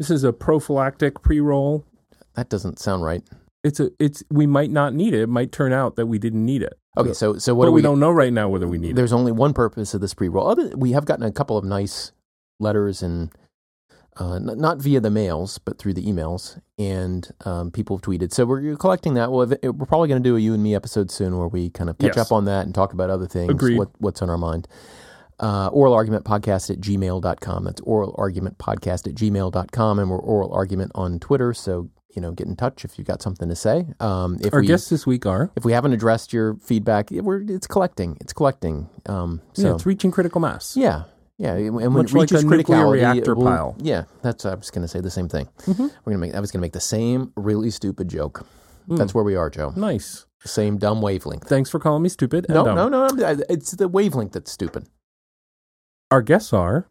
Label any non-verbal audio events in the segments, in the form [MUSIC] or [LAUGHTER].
This is a prophylactic pre-roll. That doesn't sound right. It's a it's we might not need it. It might turn out that we didn't need it. Okay, so so what but do we, we? don't know right now whether we need it. There's only one purpose of this pre-roll. Other, we have gotten a couple of nice letters and uh, not via the mails, but through the emails, and um, people have tweeted. So we're collecting that. Well, we're probably going to do a you and me episode soon where we kind of catch Yes. up on that and talk about other things. What, what's on our mind? Uh, oral argument podcast at gmail.com. That's oral argument podcast at gmail.com. And we're oral argument on Twitter. So, you know, get in touch if you've got something to say. Um, if Our we, guests this week are if we haven't addressed your feedback, it- we're, it's collecting. It's collecting. Um, so yeah, it's reaching critical mass. yeah, yeah, and when Much it like reaches nuclear criticality, reactor will- pile. Yeah, that's I was going to say the same thing. Mm-hmm. We're gonna make. I was going to make the same really stupid joke. Hmm. That's where we are, Joe. Nice. Same dumb wavelength. Thanks for calling me stupid. No, dumb. no, no, no. It's the wavelength that's stupid. Our guests are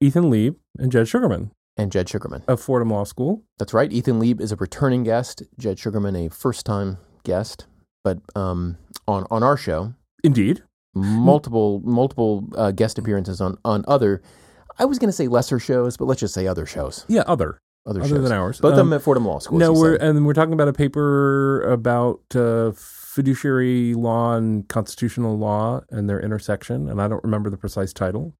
Ethan Leib and Jed Shugerman And Jed Shugerman. of Fordham Law School. That's right. Ethan Leib is a returning guest. Jed Shugerman, a first-time guest, but um, on on our show, Indeed. multiple multiple uh, guest appearances on on other. I was going to say lesser shows, but let's just say other shows. Yeah, other. Other, Other shows. than ours. Both of Um, them at Fordham Law School. no, we're said. and we're talking about a paper about uh, fiduciary law and constitutional law and their intersection, and I don't remember the precise title,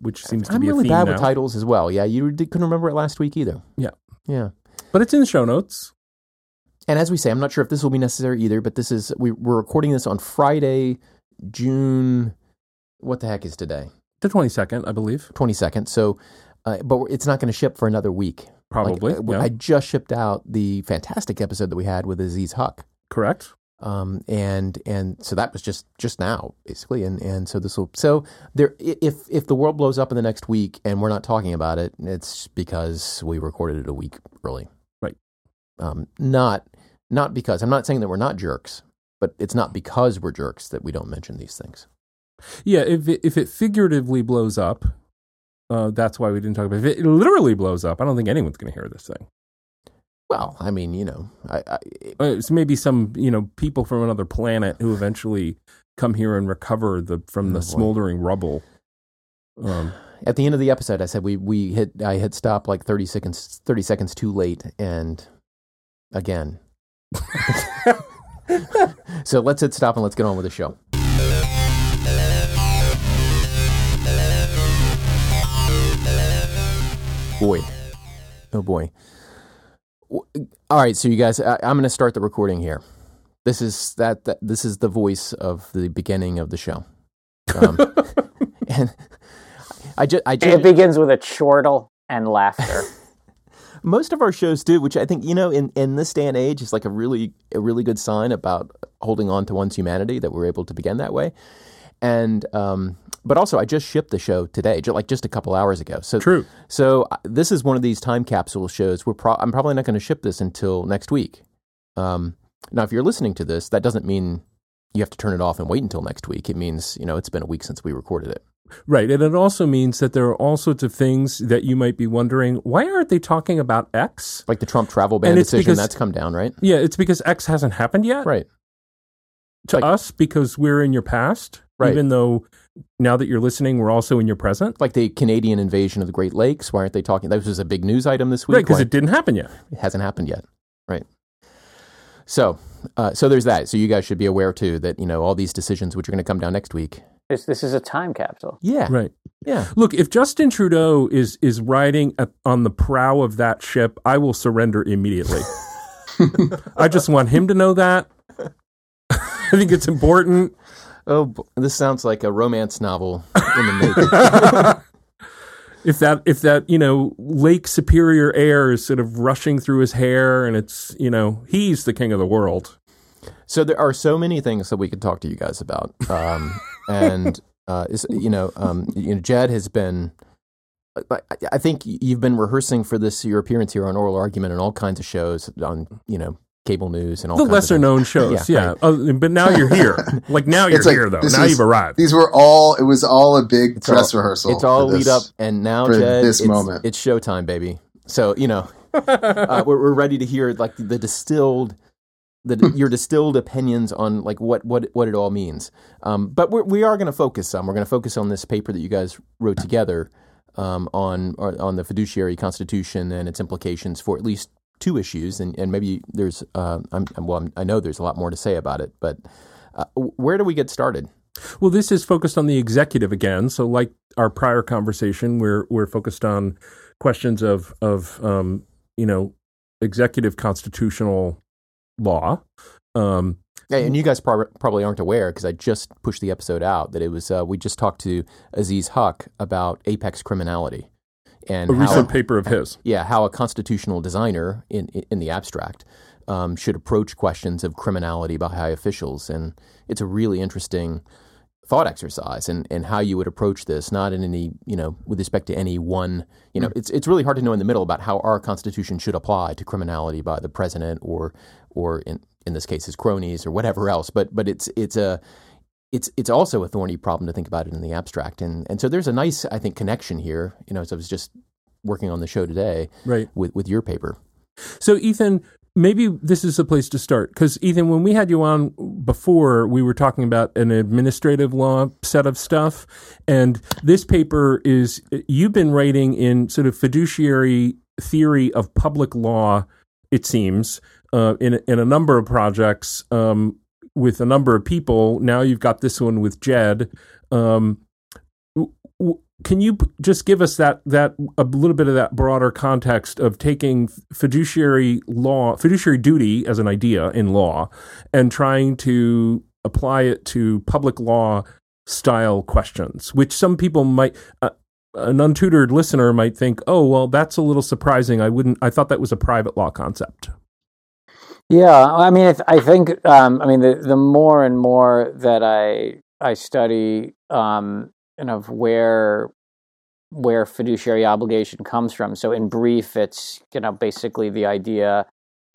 which seems to I'm be really a theme bad now. with titles as well. Yeah, you did, couldn't remember it last week either. Yeah. yeah. But it's in the show notes. And as we say, I'm not sure if this will be necessary either. But this is we, we're recording this on Friday, June. What the heck is today? The twenty second, I believe, 22nd. So, uh, but it's not going to ship for another week. probably. Like, uh, yeah. I just shipped out the fantastic episode that we had with Aziz Huq. Correct. Um, and and so that was just just now basically, and and so this will so there if if the world blows up in the next week and we're not talking about it, it's because we recorded it a week early, Right. Um, not not because I'm not saying that we're not jerks, but it's not because we're jerks that we don't mention these things. Yeah, if it, if it figuratively blows up, uh, that's why we didn't talk about it. If it literally blows up, I don't think anyone's going to hear this thing. Well, I mean, you know, I, I, Uh, it's maybe some you know people from another planet who eventually come here and recover the from the Oh, smoldering rubble. Um, at the end of the episode, I said we we hit I hit stop like thirty seconds thirty seconds too late, and again. [LAUGHS] so let's hit stop and let's get on with the show. Boy, oh boy. All right, so you guys, I, I'm going to start the recording here. This is that, that. This is the voice of the beginning of the show, um, [LAUGHS] and I just, I It begins with a chortle and laughter. [LAUGHS] most of our shows do, which I think you know in, in this day and age is like a really a really good sign about holding on to one's humanity that we're able to begin that way. And um, but also I just shipped the show today, just like just a couple hours ago. So True. So uh, this is one of these time capsule shows. We're pro- I'm probably not going to ship this until next week. Um, now, if you're listening to this, that doesn't mean you have to turn it off and wait until next week. It means you know it's been a week since we recorded it. right, and it also means that there are all sorts of things that you might be wondering why aren't they talking about X? Like the Trump travel ban decision because- that's come down, right? Yeah, it's because X hasn't happened yet Right. to like- us because we're in your past, Right. even though now that you're listening, we're also in your present. like the Canadian invasion of the Great Lakes. Why aren't they talking? That was a big news item this week. Right, because it didn't happen yet. it hasn't happened yet. Right. So, uh, so there's that. So you guys should be aware too that you know all these decisions which are going to come down next week. this, this is a time capsule. Yeah. Right. Yeah. Look, if Justin Trudeau is is riding at, on the prow of that ship, I will surrender immediately. [LAUGHS] I just want him to know that. [LAUGHS] I think it's important. Oh, this sounds like a romance novel in the making. [LAUGHS] If that if that you know Lake Superior air is sort of rushing through his hair, and it's you know he's the king of the world. so there are so many things that we could talk to you guys about, um, [LAUGHS] and uh, is, you know, um, you know, Jed has been. I, I think you've been rehearsing for this your appearance here on Oral Argument and all kinds of shows on you know cable news and all The kinds lesser things. known shows, Yeah, yeah. Uh, but now you're here. [LAUGHS] Like now you're It's like, here, though. this Now is- you've arrived. These were all. It was all a big dress all- rehearsal. It's all lead this. up, and now for Jed, this it's, moment. it's showtime, baby. So you know, [LAUGHS] uh, we're, we're ready to hear like the distilled, the [LAUGHS] your distilled opinions on like what what what it all means. Um, but we're, we are going to focus some. We're going to focus on this paper that you guys wrote together um, on on the fiduciary constitution and its implications for at least two issues, and, and maybe there's uh, I'm, well I'm, i know there's a lot more to say about it, but uh, where do we get started? Well, this is focused on the executive again. So, like our prior conversation, we're we're focused on questions of of um, you know executive constitutional law. Um, yeah, and you guys prob- probably aren't aware because I just pushed the episode out that it was uh, we just talked to Aziz Huq about apex criminality and a recent paper of his. Yeah, how a constitutional designer in in the abstract um, should approach questions of criminality by high officials, and it's a really interesting thought exercise and, and how you would approach this, not in any, you know, with respect to any one, you know, it's, it's really hard to know in the middle about how our Constitution should apply to criminality by the president or, or in, in this case, his cronies or whatever else. But, but it's, it's a, it's, it's also a thorny problem to think about it in the abstract. And, and so there's a nice, I think, connection here, you know, as I was just working on the show today right. with, with your paper. So, Ethan, maybe this is a place to start because Ethan, when we had you on before, we were talking about an administrative law set of stuff, and this paper is you've been writing in sort of fiduciary theory of public law. It seems uh, in in a number of projects um, with a number of people. Now you've got this one with Jed. Um, can you just give us that that a little bit of that broader context of taking fiduciary law fiduciary duty as an idea in law and trying to apply it to public law style questions which some people might uh, an untutored listener might think oh well that's a little surprising i wouldn't i thought that was a private law concept yeah i mean i think um, i mean the, the more and more that i i study um, and of where where fiduciary obligation comes from. So, in brief, it's you know basically the idea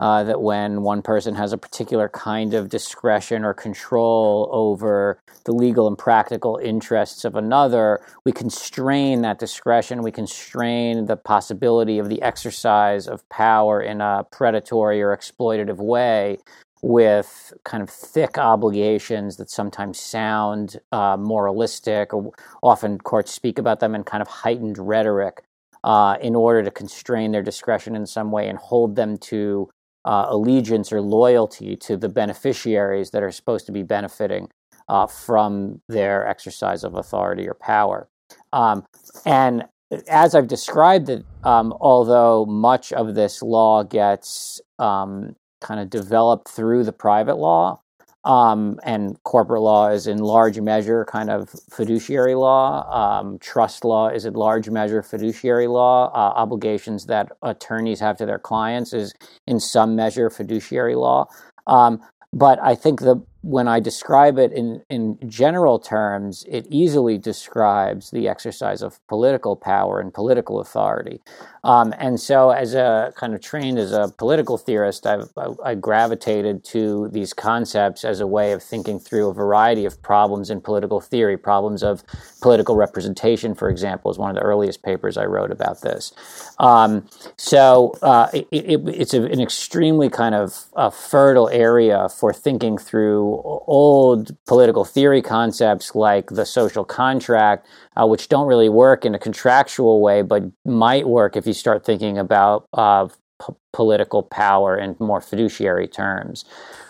uh, that when one person has a particular kind of discretion or control over the legal and practical interests of another, we constrain that discretion. We constrain the possibility of the exercise of power in a predatory or exploitative way with kind of thick obligations that sometimes sound uh, moralistic, or often courts speak about them in kind of heightened rhetoric uh, in order to constrain their discretion in some way and hold them to uh, allegiance or loyalty to the beneficiaries that are supposed to be benefiting uh, from their exercise of authority or power. Um, and as I've described it, um, although much of this law gets um, kind of developed through the private law. Um, and corporate law is in large measure kind of fiduciary law. Um, trust law is in large measure fiduciary law. Uh, obligations that attorneys have to their clients is in some measure fiduciary law. Um, but I think the when I describe it in, in general terms, it easily describes the exercise of political power and political authority. Um, and so, as a kind of trained as a political theorist, I've, I, gravitated to these concepts as a way of thinking through a variety of problems in political theory. Problems of political representation, for example, is one of the earliest papers I wrote about this. Um, so, uh, it, it, it's a, an extremely kind of uh, fertile area for thinking through old political theory concepts like the social contract, uh, which don't really work in a contractual way, but might work if you start thinking about uh, p- political power in more fiduciary terms.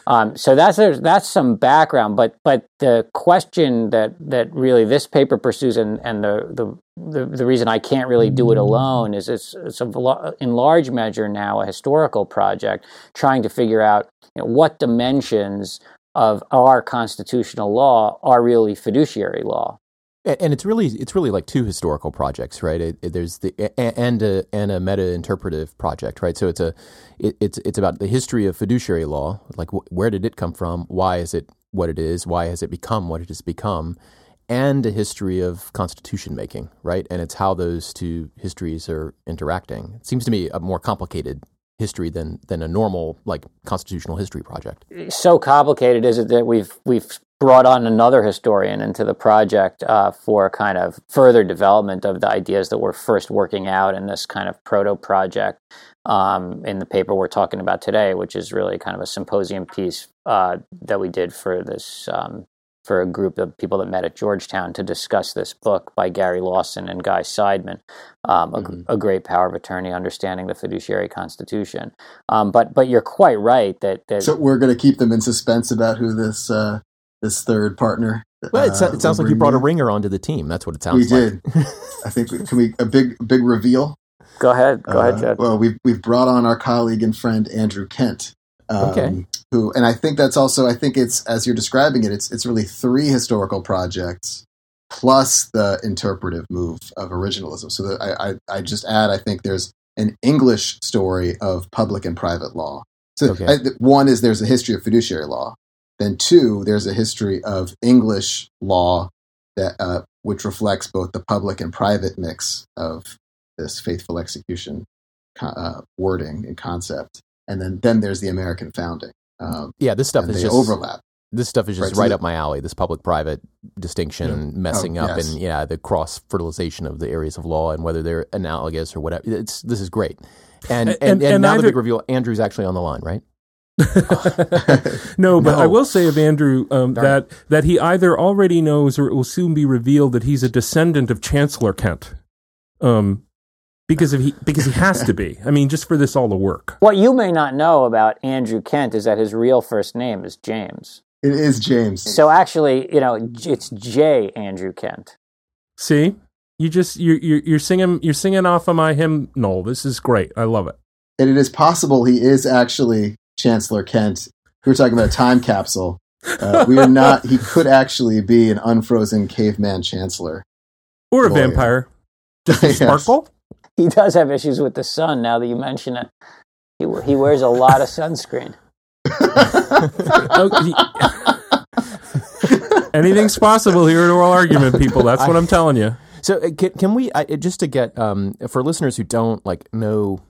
Um, so that's that's some background, but but the question that that really this paper pursues, and and the the the, the reason I can't really do it alone is it's, it's a, in large measure now a historical project trying to figure out you know, what dimensions of our constitutional law are really fiduciary law. And it's really it's really like two historical projects, right? It, it, there's the and a and a meta interpretive project, right? So it's a it, it's it's about the history of fiduciary law, like wh- where did it come from? Why is it what it is? Why has it become what it has become? And a history of constitution making, right? And it's how those two histories are interacting. It seems to me a more complicated history than than a normal like constitutional history project. So complicated is it that we've we've brought on another historian into the project uh, for kind of further development of the ideas that we're first working out in this kind of proto project um, in the paper we're talking about today, which is really kind of a symposium piece uh, that we did for this um, for a group of people that met at Georgetown to discuss this book by Gary Lawson and Guy Seidman, um, a, Mhm. a great power of attorney, understanding the fiduciary constitution. Um, but but you're quite right that that So we're going to keep them in suspense about who this uh, this third partner. Well, it, uh, it sounds like you bring brought a ringer onto the team. That's what it We sounds like. We did. I think we, can we a big big reveal. go ahead go ahead Uh, Jed. Well, we've we've brought on our colleague and friend Andrew Kent. Um, Okay. Who and I think that's also I think it's as you're describing it, it's it's really three historical projects plus the interpretive move of originalism. So that I, I I just add I think there's an English story of public and private law. So Okay. I, one is there's a history of fiduciary law. Then two, there's a history of English law that uh, which reflects both the public and private mix of this faithful execution uh, wording and concept, and then then there's the American founding. Um, Yeah, this stuff and is they just overlap. this stuff is just Right, so right the- up my alley. This public-private distinction, messing Oh, up, yes. and yeah, the cross fertilization of the areas of law and whether they're analogous or whatever. It's this is great. And and, And- and, and now either- the big reveal: Andrew's actually on the line, right? [LAUGHS] no, but I will say of Andrew um, that that he either already knows or it will soon be revealed that he's a descendant of Chancellor Kent, um, because of he because he has to be. I mean, just for this all to work. What you may not know about Andrew Kent is that his real first name is James. It is James. So actually, you know, it's J. Andrew Kent. See, you just you're you're, you're singing you're singing off of my hymnal. This is great. I love it. and it is possible he is actually Chancellor Kent. We were talking about a time capsule. Uh, [LAUGHS] we are not. He could actually be an unfrozen caveman chancellor. Or a Lawyer. vampire. Does he [LAUGHS] sparkle? [LAUGHS] He does have issues with the sun. Now that you mention it, he he wears a lot of sunscreen. [LAUGHS] Anything's possible here at oral argument, people. That's what I'm telling you. So uh, can, can we I, just to get um, for listeners who don't like know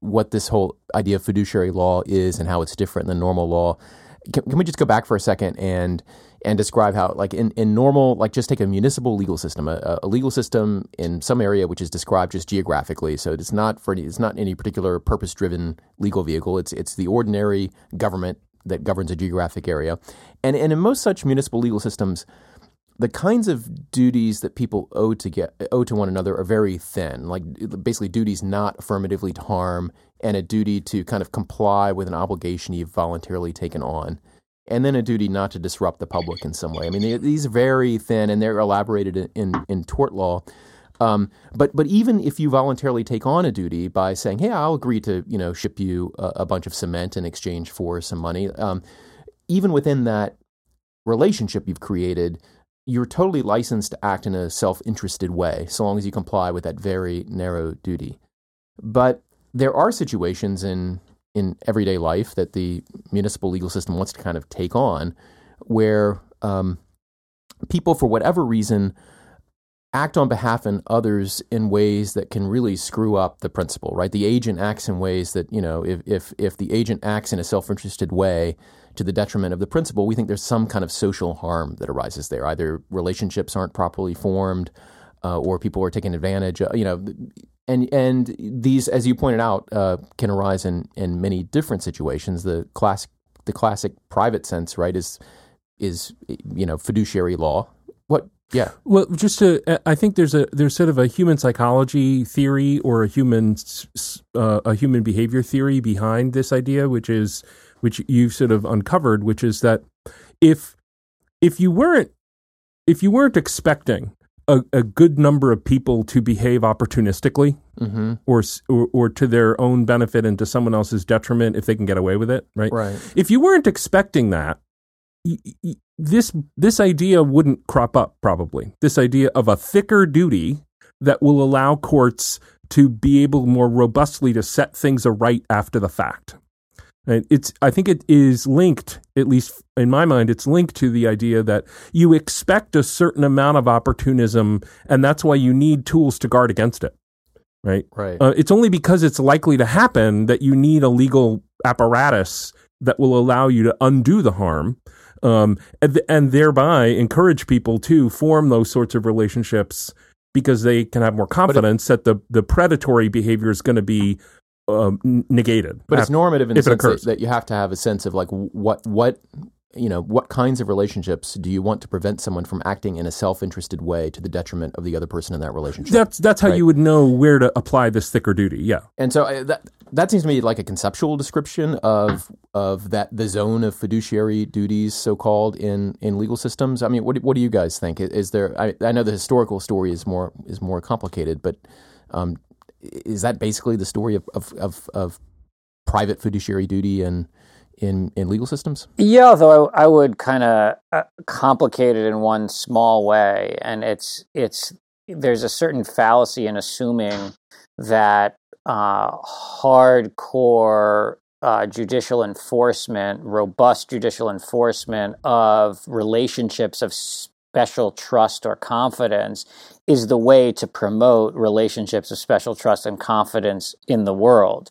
what this whole idea of fiduciary law is and how it's different than normal law? Can, can we just go back for a second and and describe how like in, in normal like just take a municipal legal system a, a legal system in some area which is described just geographically. So it's not for any, it's not any particular purpose driven legal vehicle. It's it's the ordinary government that governs a geographic area. And and in most such municipal legal systems the kinds of duties that people owe to get owe to one another are very thin. Like basically duties not affirmatively to harm, and a duty to kind of comply with an obligation you've voluntarily taken on, and then a duty not to disrupt the public in some way. I mean, they, these are very thin, and they're elaborated in in, in tort law. Um, but but even if you voluntarily take on a duty by saying, "Hey, I'll agree to you know ship you a, a bunch of cement in exchange for some money," um, even within that relationship you've created, you're totally licensed to act in a self-interested way, so long as you comply with that very narrow duty. But there are situations in in everyday life that the municipal legal system wants to kind of take on, where um, people, for whatever reason, act on behalf of others in ways that can really screw up the principal. Right? The agent acts in ways that you know, if if if the agent acts in a self-interested way to the detriment of the principal, we think there's some kind of social harm that arises there. Either relationships aren't properly formed, uh, or people are taken advantage. Of, you know, and and these, as you pointed out, uh, can arise in in many different situations. The classic the classic private sense, right, is is you know fiduciary law. What? Yeah. Well, just to, I think there's a there's sort of a human psychology theory or a human uh, a human behavior theory behind this idea, which is which you've sort of uncovered, which is that if if you weren't if you weren't expecting a, a good number of people to behave opportunistically Mm-hmm. or, or or to their own benefit and to someone else's detriment if they can get away with it, right? Right. if you weren't expecting that, y- y- this this idea wouldn't crop up. Probably this idea of a thicker duty that will allow courts to be able more robustly to set things aright after the fact. And it's I think it is linked, at least in my mind, it's linked to the idea that you expect a certain amount of opportunism, and that's why you need tools to guard against it. Right. Right. Uh, it's only because it's likely to happen that you need a legal apparatus that will allow you to undo the harm, um, and, and thereby encourage people to form those sorts of relationships because they can have more confidence that the, the predatory behavior is going to be n- negated. But it's normative in the sense that, that you have to have a sense of like what what you know, what kinds of relationships do you want to prevent someone from acting in a self-interested way to the detriment of the other person in that relationship? That's that's how Right. you would know where to apply this thicker duty. Yeah. And so I, that that seems to me like a conceptual description of of that the zone of fiduciary duties, so called in in legal systems. I mean, what do- what do you guys think? Is there? I, I know the historical story is more is more complicated, but um, is that basically the story of of, of, of private fiduciary duty in in in legal systems? Yeah, although I, I would kind of uh, complicate it in one small way, and it's it's there's a certain fallacy in assuming that uh, hardcore uh, judicial enforcement, robust judicial enforcement of relationships of special trust or confidence is the way to promote relationships of special trust and confidence in the world.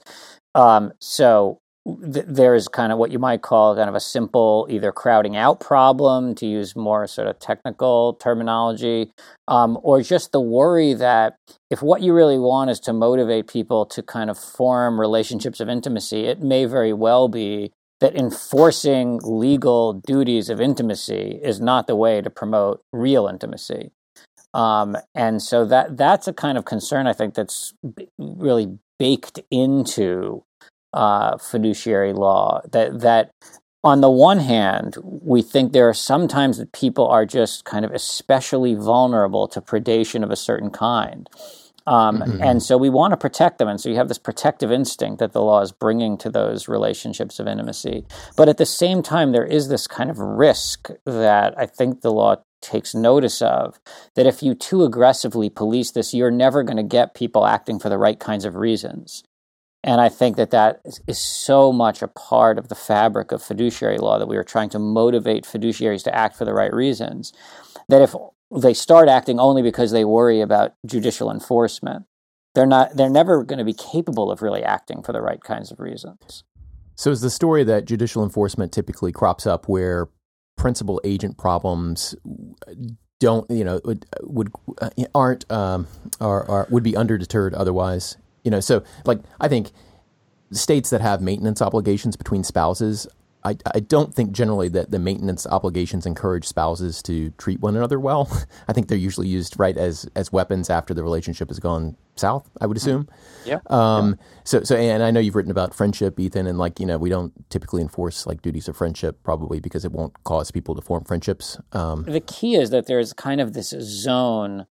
Um, so th- there is kind of what you might call kind of a simple either crowding out problem, to use more sort of technical terminology, um, or just the worry that if what you really want is to motivate people to kind of form relationships of intimacy, it may very well be that enforcing legal duties of intimacy is not the way to promote real intimacy. Um, and so that that's a kind of concern I think that's b- really baked into uh, fiduciary law. That that on the one hand, we think there are sometimes that people are just kind of especially vulnerable to predation of a certain kind. Um, Mhm. And so we want to protect them. And so you have this protective instinct that the law is bringing to those relationships of intimacy. But at the same time, there is this kind of risk that I think the law takes notice of that if you too aggressively police this, you're never going to get people acting for the right kinds of reasons. And I think that that is so much a part of the fabric of fiduciary law that we are trying to motivate fiduciaries to act for the right reasons. That if they start acting only because they worry about judicial enforcement, they're not they're never going to be capable of really acting for the right kinds of reasons. So is the story that judicial enforcement typically crops up where principal agent problems don't you know would, would uh, aren't um, are, are would be underdeterred otherwise you know so like I think states that have maintenance obligations between spouses I, I don't think generally that the maintenance obligations encourage spouses to treat one another well. [LAUGHS] I think they're usually used right as as weapons after the relationship has gone south. I would assume. Yeah. Um. So so and I know you've written about friendship, Ethan, and like you know we don't typically enforce like duties of friendship probably because it won't cause people to form friendships. Um. The key is that there's kind of this zone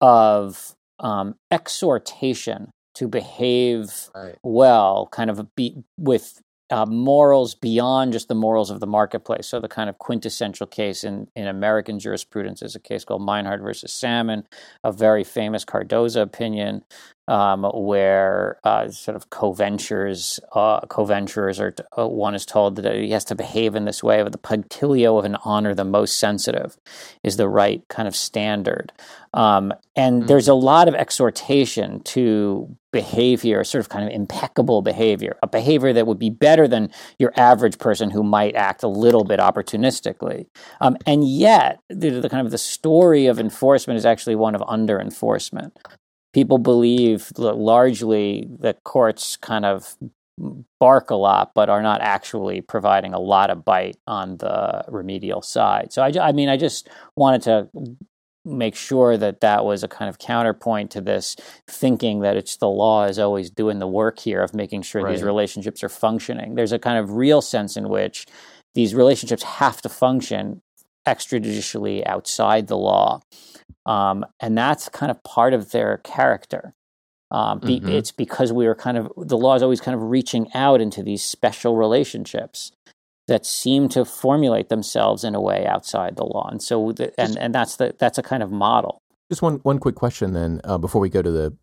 of um, exhortation to behave Right. well, kind of be, with uh, morals beyond just the morals of the marketplace. So the kind of quintessential case in, in American jurisprudence is a case called Meinhard versus Salmon, a very famous Cardozo opinion, um, where uh, sort of co-ventures, uh, co-venturers are uh, one is told that he has to behave in this way, but the punctilio of an honor the most sensitive is the right kind of standard. Um, and there's a lot of exhortation to behavior, sort of kind of impeccable behavior, a behavior that would be better than your average person who might act a little bit opportunistically. Um, and yet, the, the kind of the story of enforcement is actually one of under enforcement. People believe that largely that courts kind of bark a lot, but are not actually providing a lot of bite on the remedial side. So I, I mean, I just wanted to make sure that that was a kind of counterpoint to this thinking that it's the law is always doing the work here of making sure these relationships are functioning. There's a kind of real sense in which these relationships have to function extrajudicially outside the law. Um, and that's kind of part of their character. Um, be, Mhm. It's because we are kind of, the law is always kind of reaching out into these special relationships that seem to formulate themselves in a way outside the law. And so, the, and, and that's the, that's a kind of model. Just one one quick question then uh, before we go to the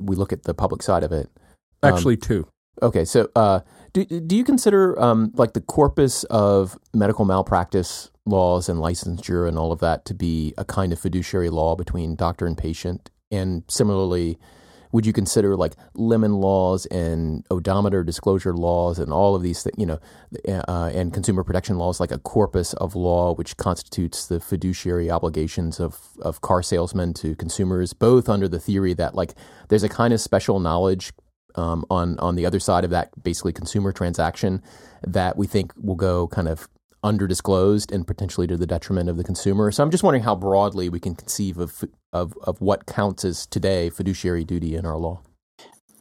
we look at the public side of it. Um, Actually, two. Okay, so uh, do do you consider um, like the corpus of medical malpractice laws and licensure and all of that to be a kind of fiduciary law between doctor and patient? And similarly, would you consider like lemon laws and odometer disclosure laws and all of these things, you know, uh, and consumer protection laws like a corpus of law which constitutes the fiduciary obligations of, of car salesmen to consumers, both under the theory that like there's a kind of special knowledge um, on on the other side of that basically consumer transaction that we think will go kind of underdisclosed and potentially to the detriment of the consumer. So I'm just wondering how broadly we can conceive of of, of what counts as today fiduciary duty in our law.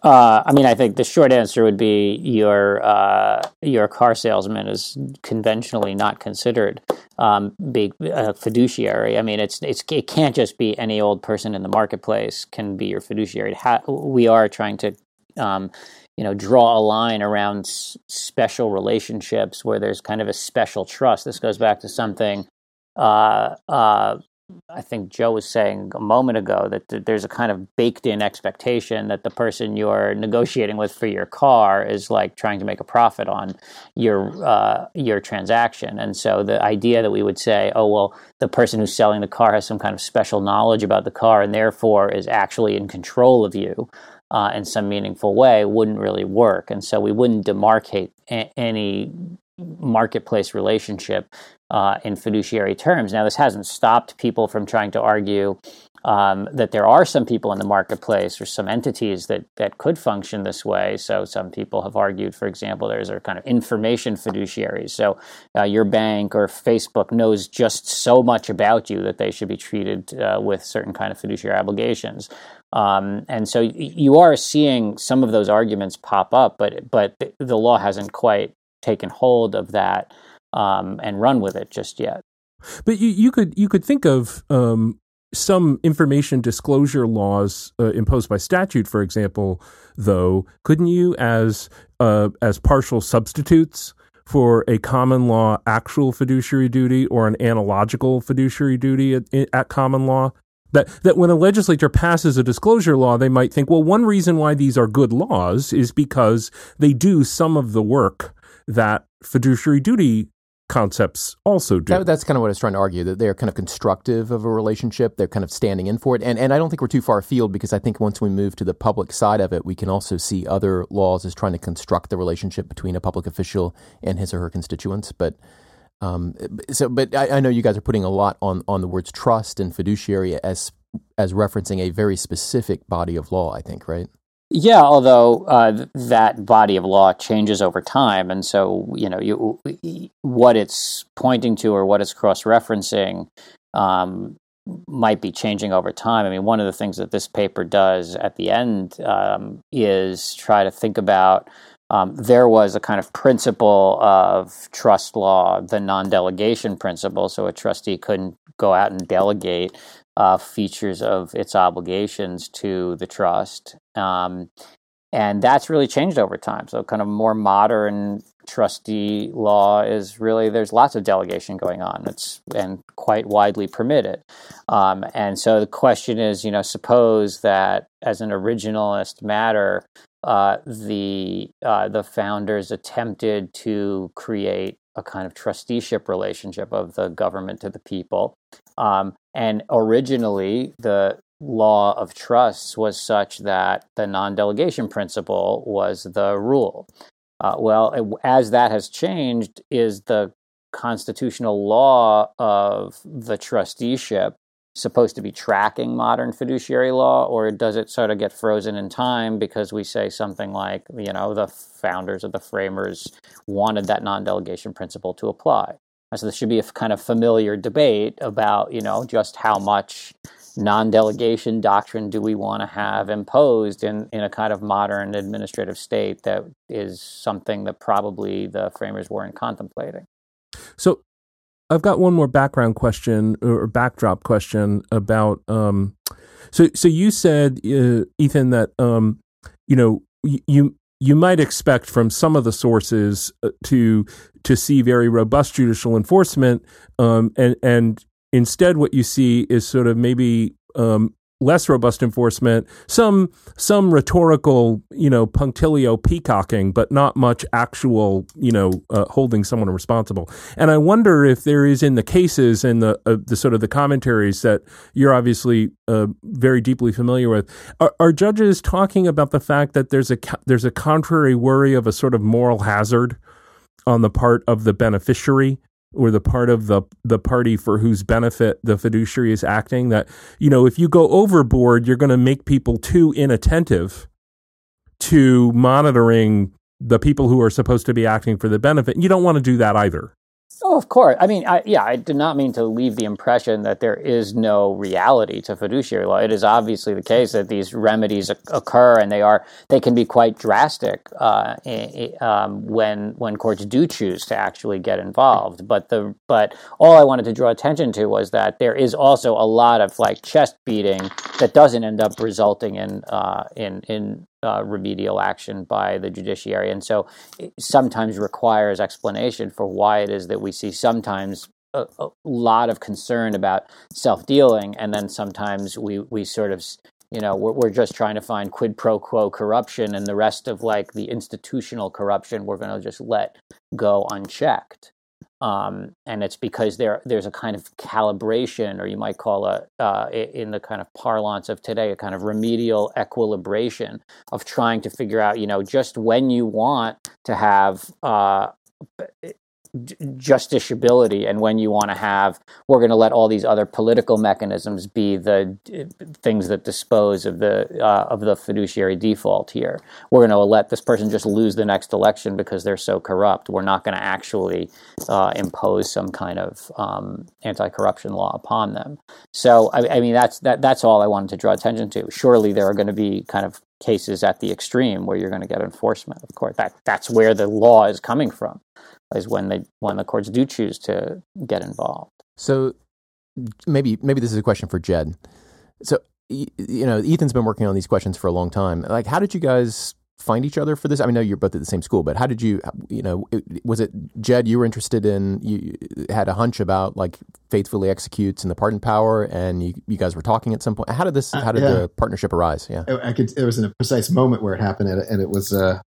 Uh, I mean, I think the short answer would be your uh, your car salesman is conventionally not considered um, be a fiduciary. I mean, it's it's it can't just be any old person in the marketplace can be your fiduciary. we are trying to um, you know draw a line around s- special relationships where there's kind of a special trust. This goes back to something uh, uh, I think Joe was saying a moment ago that there's a kind of baked in expectation that the person you're negotiating with for your car is like trying to make a profit on your uh, your transaction. And so the idea that we would say, oh well, the person who's selling the car has some kind of special knowledge about the car and therefore is actually in control of you. Uh, in some meaningful way wouldn't really work, and so we wouldn't demarcate a- any marketplace relationship uh, in fiduciary terms. Now, this hasn't stopped people from trying to argue um, that there are some people in the marketplace or some entities that that could function this way. So, some people have argued, for example, there's a kind of information fiduciaries. So, uh, your bank or Facebook knows just so much about you that they should be treated uh, with certain kind of fiduciary obligations. Um, and so, you are seeing some of those arguments pop up, but but the law hasn't quite taken hold of that um, and run with it just yet. But you, you could you could think of um, some information disclosure laws uh, imposed by statute, for example, though, couldn't you as uh, as partial substitutes for a common law actual fiduciary duty or an analogical fiduciary duty at, at common law? That that when a legislature passes a disclosure law, they might think, well, one reason why these are good laws is because they do some of the work that fiduciary duty concepts also do. That, that's kind of what I was trying to argue that they're kind of constructive of a relationship. They're kind of standing in for it, and and I don't think we're too far afield because I think once we move to the public side of it, we can also see other laws as trying to construct the relationship between a public official and his or her constituents. But um, so, but I, I know you guys are putting a lot on on the words trust and fiduciary as as referencing a very specific body of law. I think, right? Yeah, although uh, that body of law changes over time, and so you know you, what it's pointing to or what it's cross-referencing um, might be changing over time. I mean, one of the things that this paper does at the end um, is try to think about. Um, there was a kind of principle of trust law, the non-delegation principle. So a trustee couldn't go out and delegate uh, features of its obligations to the trust. Um, and that's really changed over time. So, kind of more modern trustee law is really there's lots of delegation going on. It's and quite widely permitted. Um, and so the question is, you know, suppose that as an originalist matter, uh, the uh, the founders attempted to create a kind of trusteeship relationship of the government to the people. Um, and originally, the law of trusts was such that the non delegation principle was the rule. Uh, well, as that has changed, is the constitutional law of the trusteeship supposed to be tracking modern fiduciary law, or does it sort of get frozen in time because we say something like, you know, the founders or the framers wanted that non delegation principle to apply? So this should be a kind of familiar debate about, you know, just how much non-delegation doctrine do we want to have imposed in, in a kind of modern administrative state that is something that probably the framers weren't contemplating. So I've got one more background question or backdrop question about um, so so you said uh, Ethan that um, you know you you might expect from some of the sources uh, to to see very robust judicial enforcement, um, and and instead what you see is sort of maybe um, less robust enforcement, some some rhetorical, you know, punctilio peacocking, but not much actual, you know, uh, holding someone responsible. And I wonder if there is in the cases and the uh, the sort of the commentaries that you're obviously uh, very deeply familiar with, are, are, judges talking about the fact that there's a there's a contrary worry of a sort of moral hazard on the part of the beneficiary or the part of the the party for whose benefit the fiduciary is acting that you know if you go overboard you're going to make people too inattentive to monitoring the people who are supposed to be acting for the benefit. You don't want to do that either Oh, of course. I mean, I, yeah, I did not mean to leave the impression that there is no reality to fiduciary law. It is obviously the case that these remedies occur, and they are they can be quite drastic uh, um, when when courts do choose to actually get involved. But the but all I wanted to draw attention to was that there is also a lot of like chest beating that doesn't end up resulting in uh, in in uh, remedial action by the judiciary, and so it sometimes requires explanation for why it is that we see sometimes a, a lot of concern about self dealing, and then sometimes we we sort of you know we're, we're just trying to find quid pro quo corruption, and the rest of like the institutional corruption we're going to just let go unchecked. Um, and it's because there there's a kind of calibration, or you might call a uh, in the kind of parlance of today, a kind of remedial equilibration of trying to figure out, you know, just when you want to have uh, justiciability and when you want to have we're going to let all these other political mechanisms be the things that dispose of the uh, of the fiduciary default here. We're going to let this person just lose the next election because they're so corrupt. We're not going to actually uh, impose some kind of um, anti-corruption law upon them. So I, I mean that's that that's all I wanted to draw attention to. Surely there are going to be kind of cases at the extreme where you're going to get enforcement of course that that's where the law is coming from is when they when the courts do choose to get involved. So maybe maybe this is a question for Jed. So you know, Ethan's been working on these questions for a long time. Like, how did you guys find each other for this? I mean, I know you're both at the same school, but how did you, you know, was it Jed you were interested in? You had a hunch about like faithfully executes and the pardon power, and you, you guys were talking at some point. How did this? Uh, how did uh, yeah. the partnership arise? Yeah, I, I could. It was in a precise moment where it happened, and it was. Uh,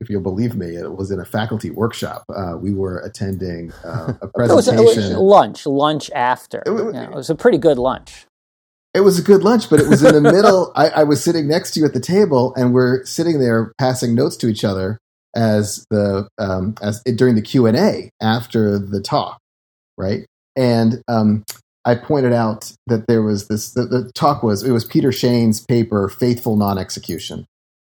if you'll believe me, it was in a faculty workshop. Uh, we were attending uh, [LAUGHS] a presentation. it, was, it was lunch, lunch after. It, it, it, was a pretty good lunch. It was a good lunch, but it was in the middle. [LAUGHS] I, I, was sitting next to you at the table, and we're sitting there passing notes to each other as the um, as during the Q and A after the talk, right? And um, I pointed out that there was this. The, the talk was it was Peter Shane's paper, "Faithful Non-Execution,"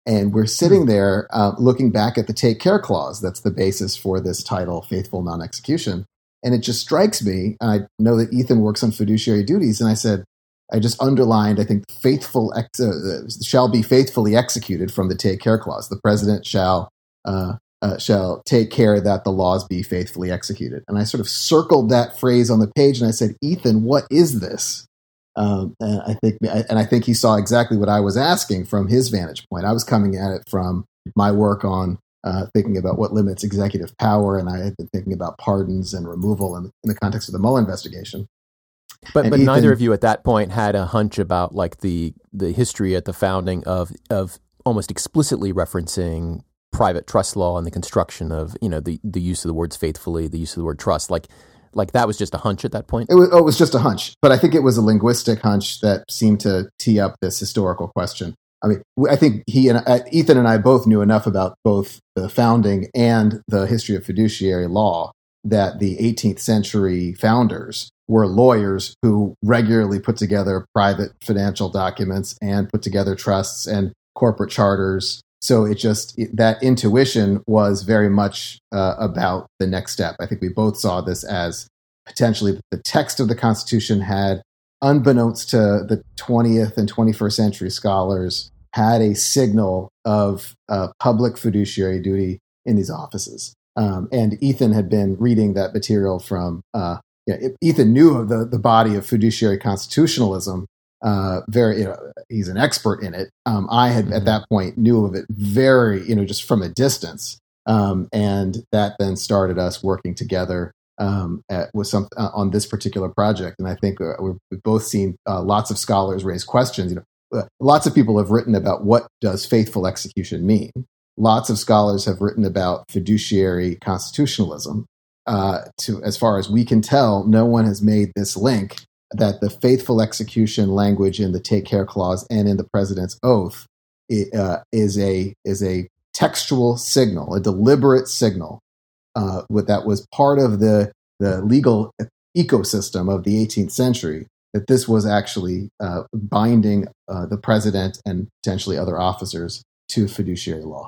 And we're sitting hmm. there uh, looking back at the take care clause. That's the basis for this title, Faithful Non Execution. And it just strikes me, and I know that Ethan works on fiduciary duties, and I said, I just underlined, I think, faithful ex- uh, shall be faithfully executed from the take care clause. The president shall uh, uh, shall take care that the laws be faithfully executed. And I sort of circled that phrase on the page, and I said, Ethan, what is this? Um, and I think, and I think he saw exactly what I was asking from his vantage point. I was coming at it from my work on uh, thinking about what limits executive power, and I had been thinking about pardons and removal in, in the context of the Mueller investigation. But and but Ethan, neither of you at that point had a hunch about like the the history at the founding of of almost explicitly referencing private trust law and the construction of you know the the use of the words faithfully, the use of the word trust, like like that was just a hunch at that point? It was, oh, it was just a hunch, but I think it was a linguistic hunch that seemed to tee up this historical question. I mean, I think he and uh, Ethan and I both knew enough about both the founding and the history of fiduciary law that the 18th century founders were lawyers who regularly put together private financial documents and put together trusts and corporate charters so it just it, that intuition was very much uh, about the next step. I think we both saw this as potentially the text of the Constitution had, unbeknownst to the 20th and 21st century scholars, had a signal of uh, public fiduciary duty in these offices. Um, and Ethan had been reading that material from. Uh, yeah, Ethan knew of the, the body of fiduciary constitutionalism uh, very, you know, he's an expert in it. Um, I had mm-hmm. at that point knew of it very, you know, just from a distance. Um, and that then started us working together um, at, with some uh, on this particular project. And I think uh, we've, both seen uh, lots of scholars raise questions. You know, uh, lots of people have written about what does faithful execution mean. Lots of scholars have written about fiduciary constitutionalism. Uh, to as far as we can tell, no one has made this link that the faithful execution language in the take care clause and in the president's oath uh, is a is a textual signal, a deliberate signal uh, that was part of the the legal ecosystem of the 18th century. That this was actually uh, binding uh, the president and potentially other officers to fiduciary law.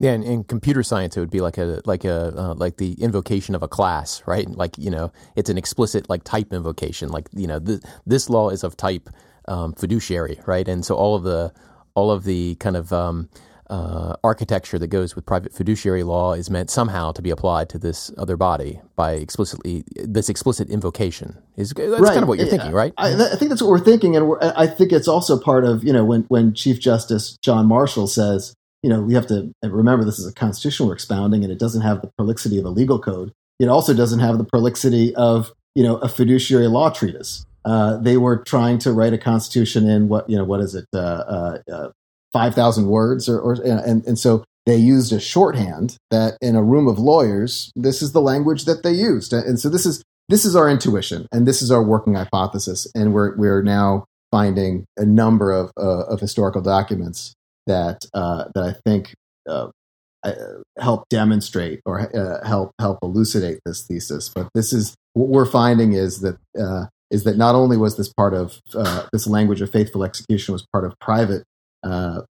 Yeah, and in computer science, it would be like a like a uh, like the invocation of a class, right? Like you know, it's an explicit like type invocation. Like you know, th- this law is of type um, fiduciary, right? And so all of the all of the kind of um, uh, architecture that goes with private fiduciary law is meant somehow to be applied to this other body by explicitly this explicit invocation. Is that's right. kind of what you're thinking, right? I, I, think that's what we're thinking, and we're, I think it's also part of you know when when Chief Justice John Marshall says you know we have to remember this is a constitution we're expounding, and it doesn't have the prolixity of a legal code. It also doesn't have the prolixity of you know a fiduciary law treatise. Uh, they were trying to write a constitution in what you know what is it uh, uh, uh five thousand words or, or and and so they used a shorthand that in a room of lawyers this is the language that they used and so this is this is our intuition and this is our working hypothesis and we're we're now finding a number of uh, of historical documents that uh, that I think uh, help demonstrate or uh, help help elucidate this thesis. But this is what we're finding is that uh, is that not only was this part of uh, this language of faithful execution was part of private uh,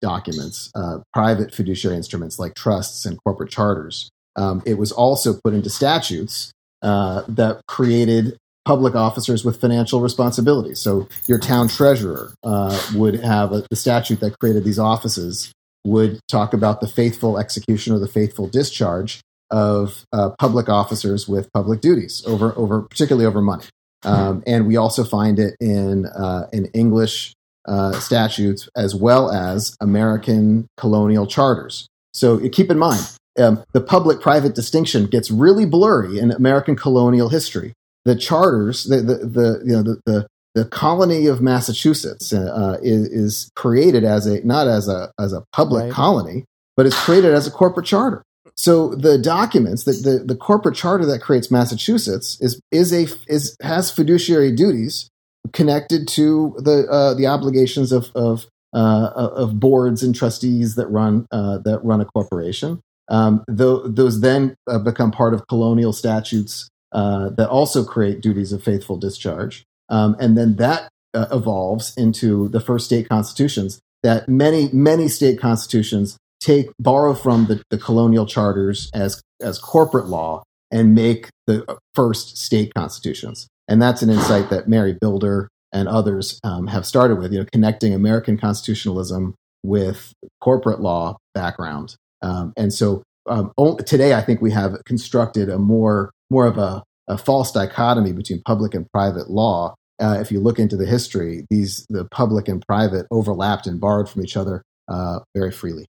documents, uh, private fiduciary instruments like trusts and corporate charters. Um, it was also put into statutes uh, that created public officers with financial responsibilities. So your town treasurer uh, would have a, the statute that created these offices would talk about the faithful execution or the faithful discharge of uh, public officers with public duties over, over particularly over money. Um, and we also find it in uh, in English uh, statutes as well as American colonial charters. So keep in mind, um, the public private distinction gets really blurry in American colonial history. The charters, the, the, the you know, the, the, the, colony of Massachusetts uh, is, is, created as a, not as a, as a public right. colony, but it's created as a corporate charter. So the documents that the, the corporate charter that creates Massachusetts is, is a, is, has fiduciary duties connected to the uh, the obligations of of, uh, of boards and trustees that run uh, that run a corporation. Um, though, those then uh, become part of colonial statutes uh, that also create duties of faithful discharge, um, and then that uh, evolves into the first state constitutions. That many many state constitutions take borrow from the, the colonial charters as as corporate law and make the first state constitutions. And that's an insight that Mary Bilder and others um, have started with, you know, connecting American constitutionalism with corporate law background. Um, and so um, today, I think we have constructed a more more of a, a false dichotomy between public and private law. Uh, if you look into the history, these the public and private overlapped and borrowed from each other uh, very freely.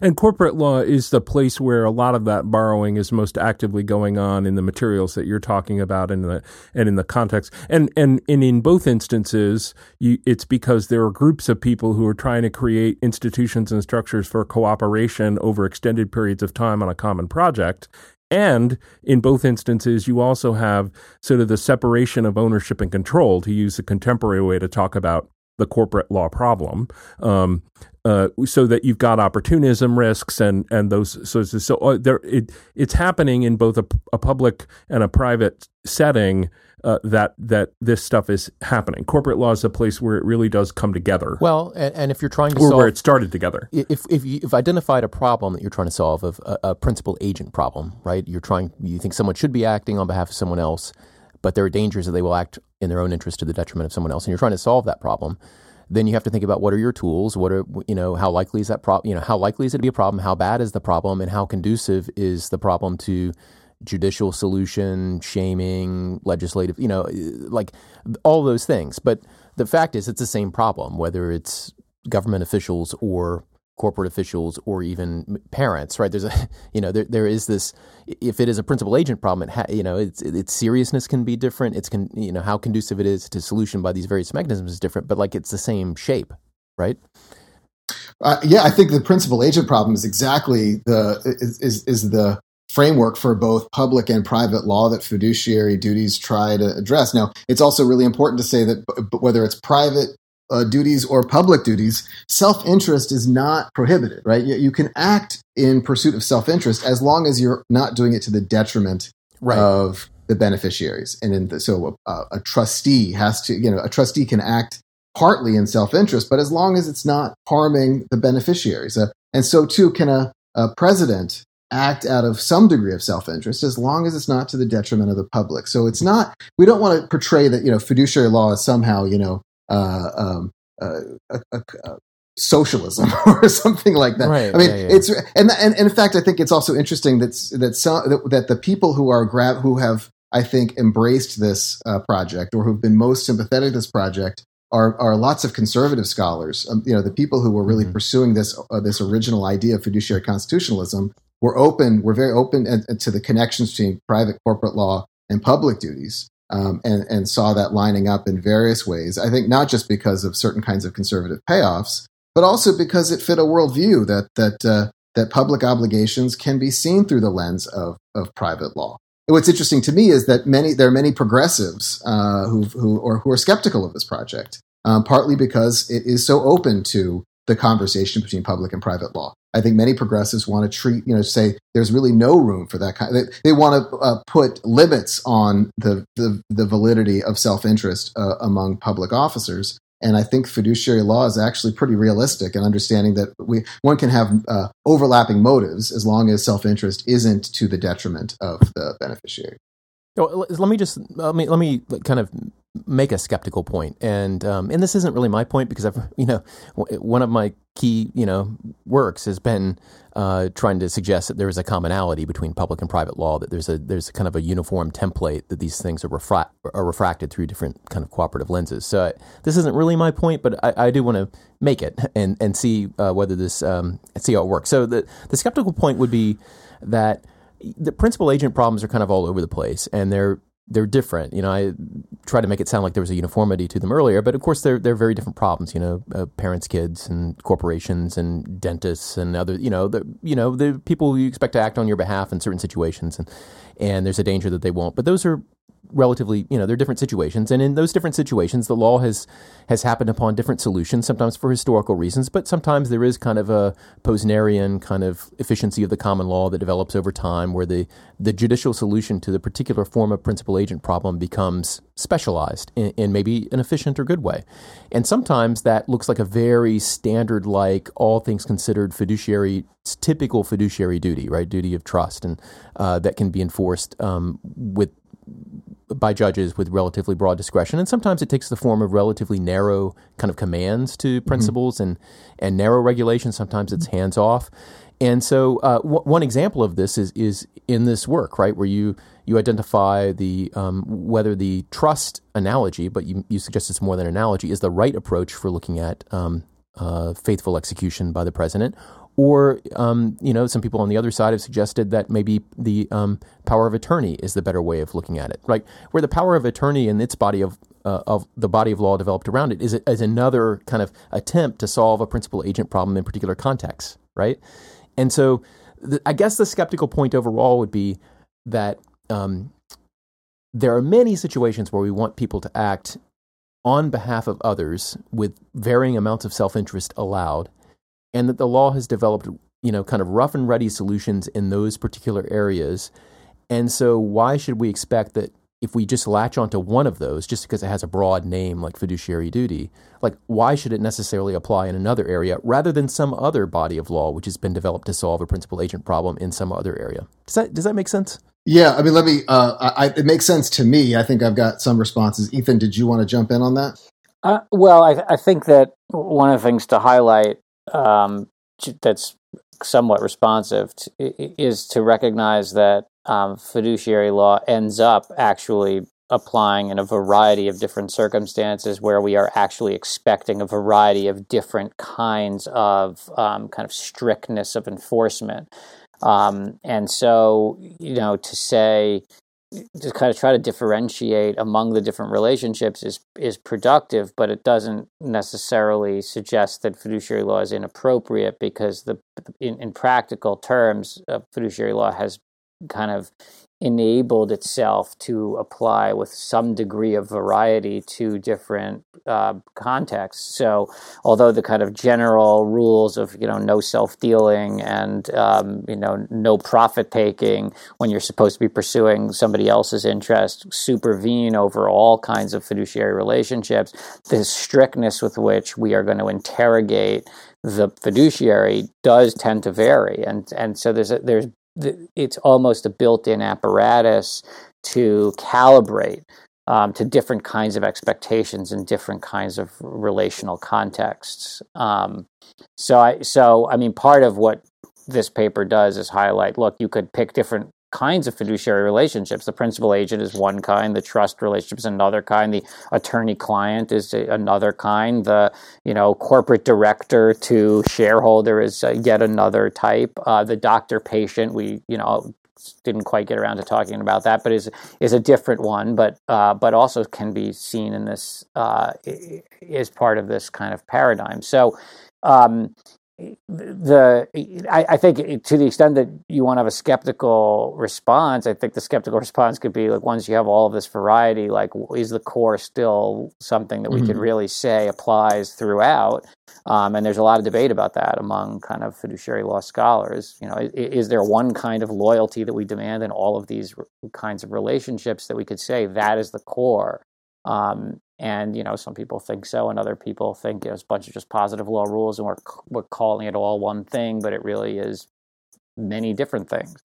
And corporate law is the place where a lot of that borrowing is most actively going on in the materials that you're talking about and the and in the context. And and, and in both instances, you, it's because there are groups of people who are trying to create institutions and structures for cooperation over extended periods of time on a common project. And in both instances, you also have sort of the separation of ownership and control, to use the contemporary way to talk about the corporate law problem. Um, uh, so that you've got opportunism risks and and those so so uh, there it it's happening in both a, a public and a private setting uh, that that this stuff is happening. Corporate law is a place where it really does come together. Well, and, and if you're trying to or solve, where it started together, if if you've identified a problem that you're trying to solve, of a, a principal agent problem, right? You're trying, you think someone should be acting on behalf of someone else, but there are dangers that they will act in their own interest to the detriment of someone else, and you're trying to solve that problem then you have to think about what are your tools? What are you know how likely is that problem you know how likely is it to be a problem? How bad is the problem? And how conducive is the problem to judicial solution shaming legislative you know like all those things. But the fact is it's the same problem whether it's government officials or corporate officials or even parents, right? There's a, [LAUGHS] you know, there, there is this, if it is a principal agent problem, it ha, you know, its, its seriousness can be different. It's, can, you know, how conducive it is to solution by these various mechanisms is different, but like it's the same shape, right? Uh, yeah, I think the principal agent problem is exactly the, is, is, is the, framework for both public and private law that fiduciary duties try to address. Now, it's also really important to say that whether it's private uh, duties or public duties, self interest is not prohibited, right? You, you, can act in pursuit of self interest as long as you're not doing it to the detriment right. of the beneficiaries. And in the, so a, a, trustee has to, you know, a trustee can act partly in self interest, but as long as it's not harming the beneficiaries. Uh, and so too can a, a president act out of some degree of self-interest as long as it's not to the detriment of the public. So it's not we don't want to portray that you know fiduciary law is somehow you know uh, um, uh, a, a, a socialism [LAUGHS] or something like that. Right, I mean, yeah, yeah. it's and, and and in fact, I think it's also interesting that that some that, that the people who are grab who have I think embraced this uh, project or who've been most sympathetic to this project are are lots of conservative scholars. Um, you know, the people who were really Mhm. pursuing this uh, this original idea of fiduciary constitutionalism were open, were very open and, and to the connections between private corporate law and public duties. Um, and, and saw that lining up in various ways. I think not just because of certain kinds of conservative payoffs, but also because it fit a worldview that that uh, that public obligations can be seen through the lens of of private law. What's interesting to me is that many there are many progressives uh, who who or who are skeptical of this project, um, partly because it is so open to the conversation between public and private law. I think many progressives want to treat, you know, say there's really no room for that kind. They, they want to uh, put limits on the the, the validity of self interest uh, among public officers. And I think fiduciary law is actually pretty realistic in understanding that we one can have uh, overlapping motives as long as self interest isn't to the detriment of the beneficiary. Let me just let me let me kind of make a skeptical point, and um, and this isn't really my point because I've [LAUGHS] you know one of my key you know works has been uh, trying to suggest that there is a commonality between public and private law that there's a there's kind of a uniform template that these things are refra- are refracted through different kind of cooperative lenses. So I, this isn't really my point, but I, I do want to make it [LAUGHS] and and see uh, whether this um, see how it works. So the the skeptical point would be that the principal agent problems are kind of all over the place and they're they're different. You know, I tried to make it sound like there was a uniformity to them earlier, but of course they're they're very different problems. You know, uh, parents, kids, and corporations, and dentists, and other. You know, the you know the people you expect to act on your behalf in certain situations, and and there's a danger that they won't. But those are relatively you know they're different situations. And in those different situations the law has has happened upon different solutions sometimes for historical reasons but sometimes there is kind of a posnerian kind of efficiency of the common law that develops over time where the the judicial solution to the particular form of principal agent problem becomes specialized in, in maybe an efficient or good way. And sometimes that looks like a very standard like all things considered fiduciary typical fiduciary duty right? Duty of trust and uh, that can be enforced um, with by judges with relatively broad discretion, and sometimes it takes the form of relatively narrow kind of commands to principles and and narrow regulations. Sometimes it's hands off, and so uh, w- one example of this is is in this work, right, where you you identify the um, whether the trust analogy, but you you suggest it's more than analogy, is the right approach for looking at um, uh, faithful execution by the president. Or, um, you know, some people on the other side have suggested that maybe the um, power of attorney is the better way of looking at it, right? Where the power of attorney and its body of uh, of the body of law developed around it is, another kind of attempt to solve a principal agent problem in particular contexts, right? And so, the, I guess the skeptical point overall would be that um, there are many situations where we want people to act on behalf of others with varying amounts of self interest allowed, and that the law has developed, you know, kind of rough and ready solutions in those particular areas. And so, why should we expect that if we just latch onto one of those, just because it has a broad name like fiduciary duty, like why should it necessarily apply in another area rather than some other body of law which has been developed to solve a principal agent problem in some other area? Does that does that make sense? Yeah, I mean, let me. Uh, I, it makes sense to me. I think I've got some responses. Ethan, did you want to jump in on that? Uh, well, I, I think that one of the things to highlight um, that's somewhat responsive to, is to recognize that um, fiduciary law ends up actually applying in a variety of different circumstances where we are actually expecting a variety of different kinds of um, kind of strictness of enforcement. Um, and so, you know, to say, to kind of try to differentiate among the different relationships is is productive, but it doesn't necessarily suggest that fiduciary law is inappropriate because the in, in practical terms, uh, fiduciary law has kind of enabled itself to apply with some degree of variety to different uh, contexts. So, although the kind of general rules of you know no self dealing and um, you know no profit taking when you're supposed to be pursuing somebody else's interest supervene over all kinds of fiduciary relationships, the strictness with which we are going to interrogate the fiduciary does tend to vary, and and so there's a, there's it's almost a built-in apparatus to calibrate um, to different kinds of expectations and different kinds of relational contexts. Um, so I so I mean part of what this paper does is highlight look you could pick different kinds of fiduciary relationships the principal agent is one kind the trust relationship is another kind the attorney client is another kind the you know corporate director to shareholder is uh, yet another type uh, the doctor patient we you know didn't quite get around to talking about that, but is is a different one, but uh, but also can be seen in this uh, is part of this kind of paradigm. So. Um, the I, I, think to the extent that you want to have a skeptical response, I think the skeptical [LAUGHS] response could be like once you have all of this variety, like is the core still something that we mm-hmm. could really say applies throughout? Um, and there's a lot of debate about that among kind of fiduciary law scholars. You know, is, is there one kind of loyalty that we demand in all of these kinds of relationships that we could say that is the core? Um, and you know, some people think so, and other people think it's a bunch of just positive law rules, and we're we're calling it all one thing, but it really is many different things.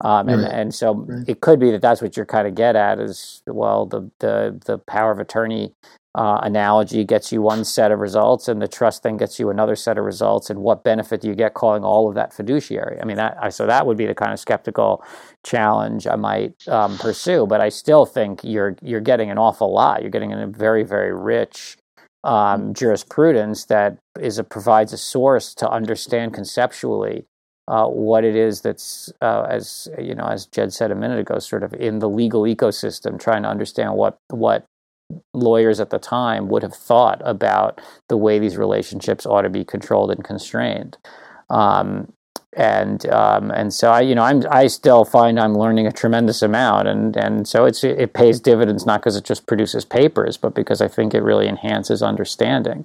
Um, and, right. and so right. it could be that that's what you're kind of get at is well the the the power of attorney uh, analogy gets you one set of results and the trust thing gets you another set of results and what benefit do you get calling all of that fiduciary? I mean that so that would be the kind of skeptical challenge i might um, pursue but i still think you're you're getting an awful lot. You're getting a very very rich um, jurisprudence that is a, provides a source to understand conceptually uh, what it is that's uh, as you know as Jed said a minute ago sort of in the legal ecosystem trying to understand what what lawyers at the time would have thought about the way these relationships ought to be controlled and constrained. Um, and um, and so I you know I'm I still find I'm learning a tremendous amount and and so it's it pays dividends not because it just produces papers but because I think it really enhances understanding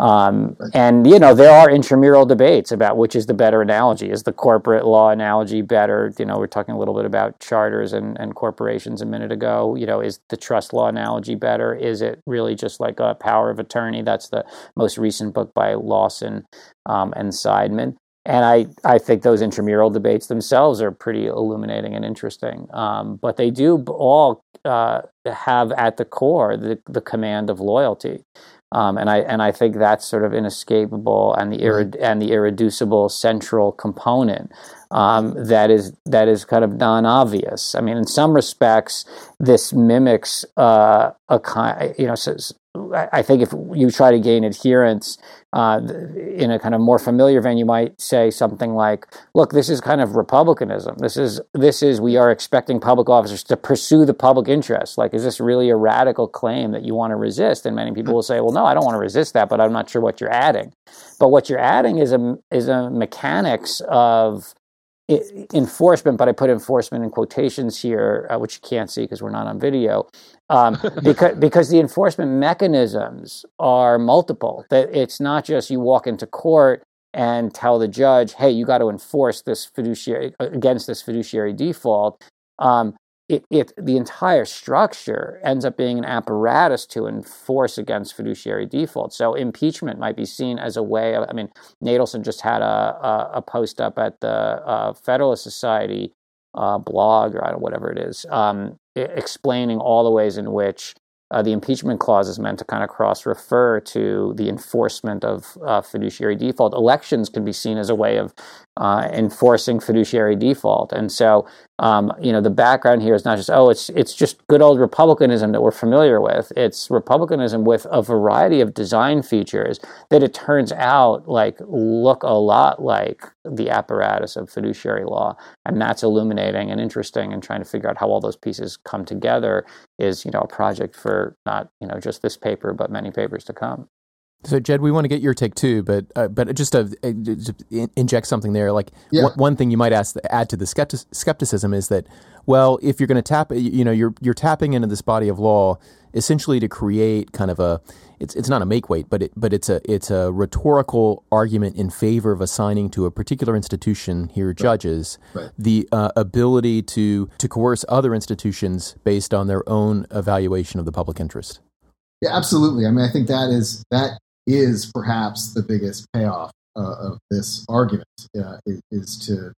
um, and you know there are intramural debates about which is the better analogy. Is the corporate law analogy better? You know, we're talking a little bit about charters and, and corporations a minute ago. You know, is the trust law analogy better? Is it really just like a power of attorney? That's the most recent book by Lawson um, and Seidman. And I, I think those intramural debates themselves are pretty illuminating and interesting. Um, but they do all uh, have at the core the, the command of loyalty. Um, and I and I think that's sort of inescapable and the irre- and the irreducible central component um, that is that is kind of non-obvious. I mean, in some respects, this mimics uh, a kind. You know, I think if you try to gain adherence uh, in a kind of more familiar vein, you might say something like, "Look, this is kind of republicanism. This is this is we are expecting public officers to pursue the public interest. Like, is this really a radical claim that you want to resist?" And many people will say, "Well, no, I don't want to resist that, but I'm not sure what you're adding." But what you're adding is a is a mechanics of enforcement, but I put enforcement in quotations here, uh, which you can't see because we're not on video, um, [LAUGHS] because because the enforcement mechanisms are multiple. That it's not just you walk into court and tell the judge, "Hey, you got to enforce this fiduciary against this fiduciary default." Um, it, it, the entire structure ends up being an apparatus to enforce against fiduciary default. So impeachment might be seen as a way of. I mean, Natelson just had a a, a post up at the uh, Federalist Society uh, blog or whatever it is, um, explaining all the ways in which uh, the impeachment clause is meant to kind of cross refer to the enforcement of uh, fiduciary default. Elections can be seen as a way of uh, enforcing fiduciary default. And so, um, you know, the background here is not just, oh, it's, it's just good old republicanism that we're familiar with. It's republicanism with a variety of design features that it turns out like look a lot like the apparatus of fiduciary law. And that's illuminating and interesting and trying to figure out how all those pieces come together is, you know, a project for not, you know, just this paper, but many papers to come. So, Jed, we want to get your take too, but uh, but just to, uh, just inject something there, like yeah. one, one, thing you might ask, add to the skeptic, skepticism is that, well, if you're going to tap, you know, you're you're tapping into this body of law essentially to create kind of a, it's it's not a make weight, but it but it's a it's a rhetorical argument in favor of assigning to a particular institution here judges right. the uh, ability to to coerce other institutions based on their own evaluation of the public interest. Yeah, absolutely. I mean, I think that is that is perhaps the biggest payoff uh, of this argument uh, is, is, to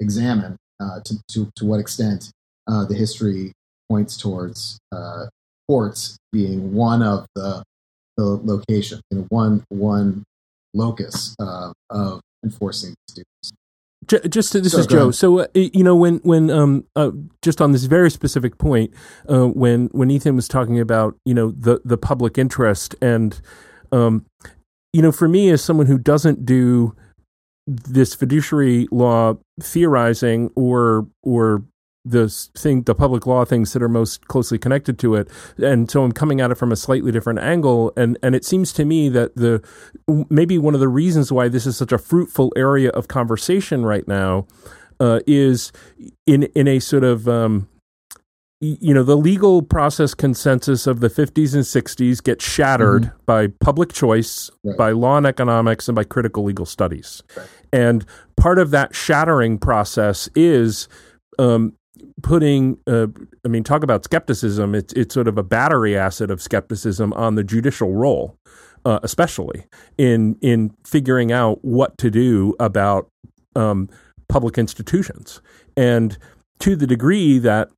examine uh, to, to, to what extent uh, the history points towards uh, courts being one of the the location, you know, one one locus uh, of enforcing these duties. Just this so, is Joe. So uh, you know when when um uh, just on this very specific point uh, when when Ethan was talking about you know the the public interest and um you know for me as someone who doesn't do this fiduciary law theorizing or or the thing, the public law things that are most closely connected to it, and so I'm coming at it from a slightly different angle. And and it seems to me that the maybe one of the reasons why this is such a fruitful area of conversation right now uh, is in in a sort of um, you know the legal process consensus of the 50s and 60s gets shattered mm-hmm. by public choice right. by law and economics and by critical legal studies right. and part of that shattering process is um, putting uh, i mean talk about skepticism it's it's sort of a battery acid of skepticism on the judicial role uh, especially in in figuring out what to do about um, public institutions and to the degree that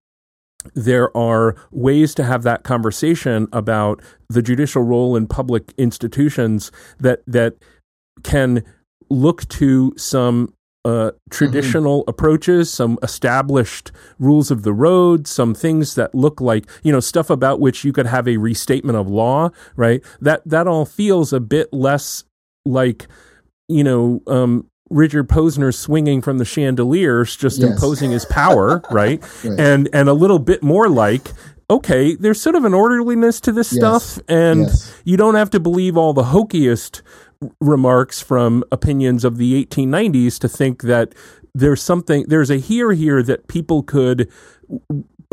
there are ways to have that conversation about the judicial role in public institutions that that can look to some uh, traditional mm-hmm. approaches, some established rules of the road, some things that look like you know stuff about which you could have a restatement of law, right? That that all feels a bit less like you know um, Richard Posner swinging from the chandeliers, just yes. imposing his power, [LAUGHS] right? right? And and a little bit more like okay, there's sort of an orderliness to this yes. stuff, and yes. you don't have to believe all the hokiest remarks from opinions of the 1890s to think that there's something there's a here here that people could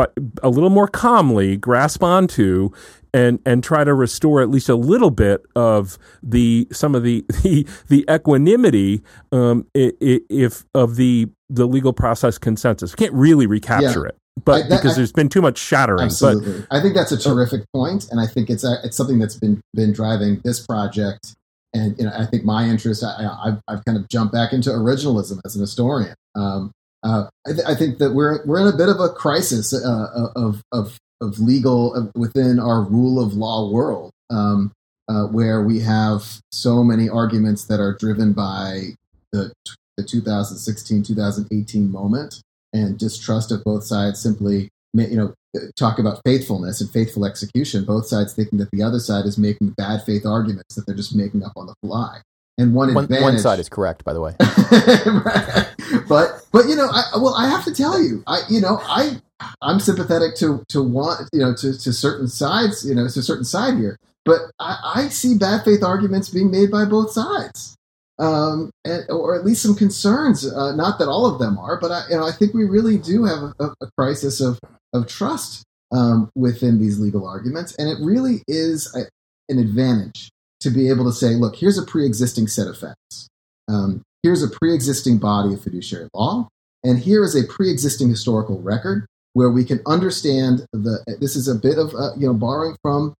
but a little more calmly grasp onto and and try to restore at least a little bit of the some of the [LAUGHS] the, the equanimity um, if of the the legal process consensus. We can't really recapture yeah. it but I, that, because I, there's been too much shattering. Absolutely, but, I think that's a terrific point, and I think it's a, it's something that's been been driving this project and you know, I think my interest, I, have I've kind of jumped back into originalism as an historian. Um, uh, I, th- I, think that we're we're in a bit of a crisis uh, of of of legal within our rule of law world, um, uh, where we have so many arguments that are driven by the the 2016 2018 moment and distrust of both sides simply you know talk about faithfulness and faithful execution, both sides thinking that the other side is making bad faith arguments that they're just making up on the fly. And one, one advantage, one side is correct, by the way. [LAUGHS] But but you know, I, well, I have to tell you, I you know, I I'm sympathetic to to want you know to to certain sides, you know, to a certain side here. But I, I see bad faith arguments being made by both sides. Um, and, or at least some concerns. Uh, not that all of them are, but I, you know, I think we really do have a, a crisis of of trust um, within these legal arguments. And it really is a, an advantage to be able to say, look, here's a pre existing set of facts. Um, here's a pre existing body of fiduciary law. And here is a pre existing historical record where we can understand the. This is a bit of, uh, you know, borrowing from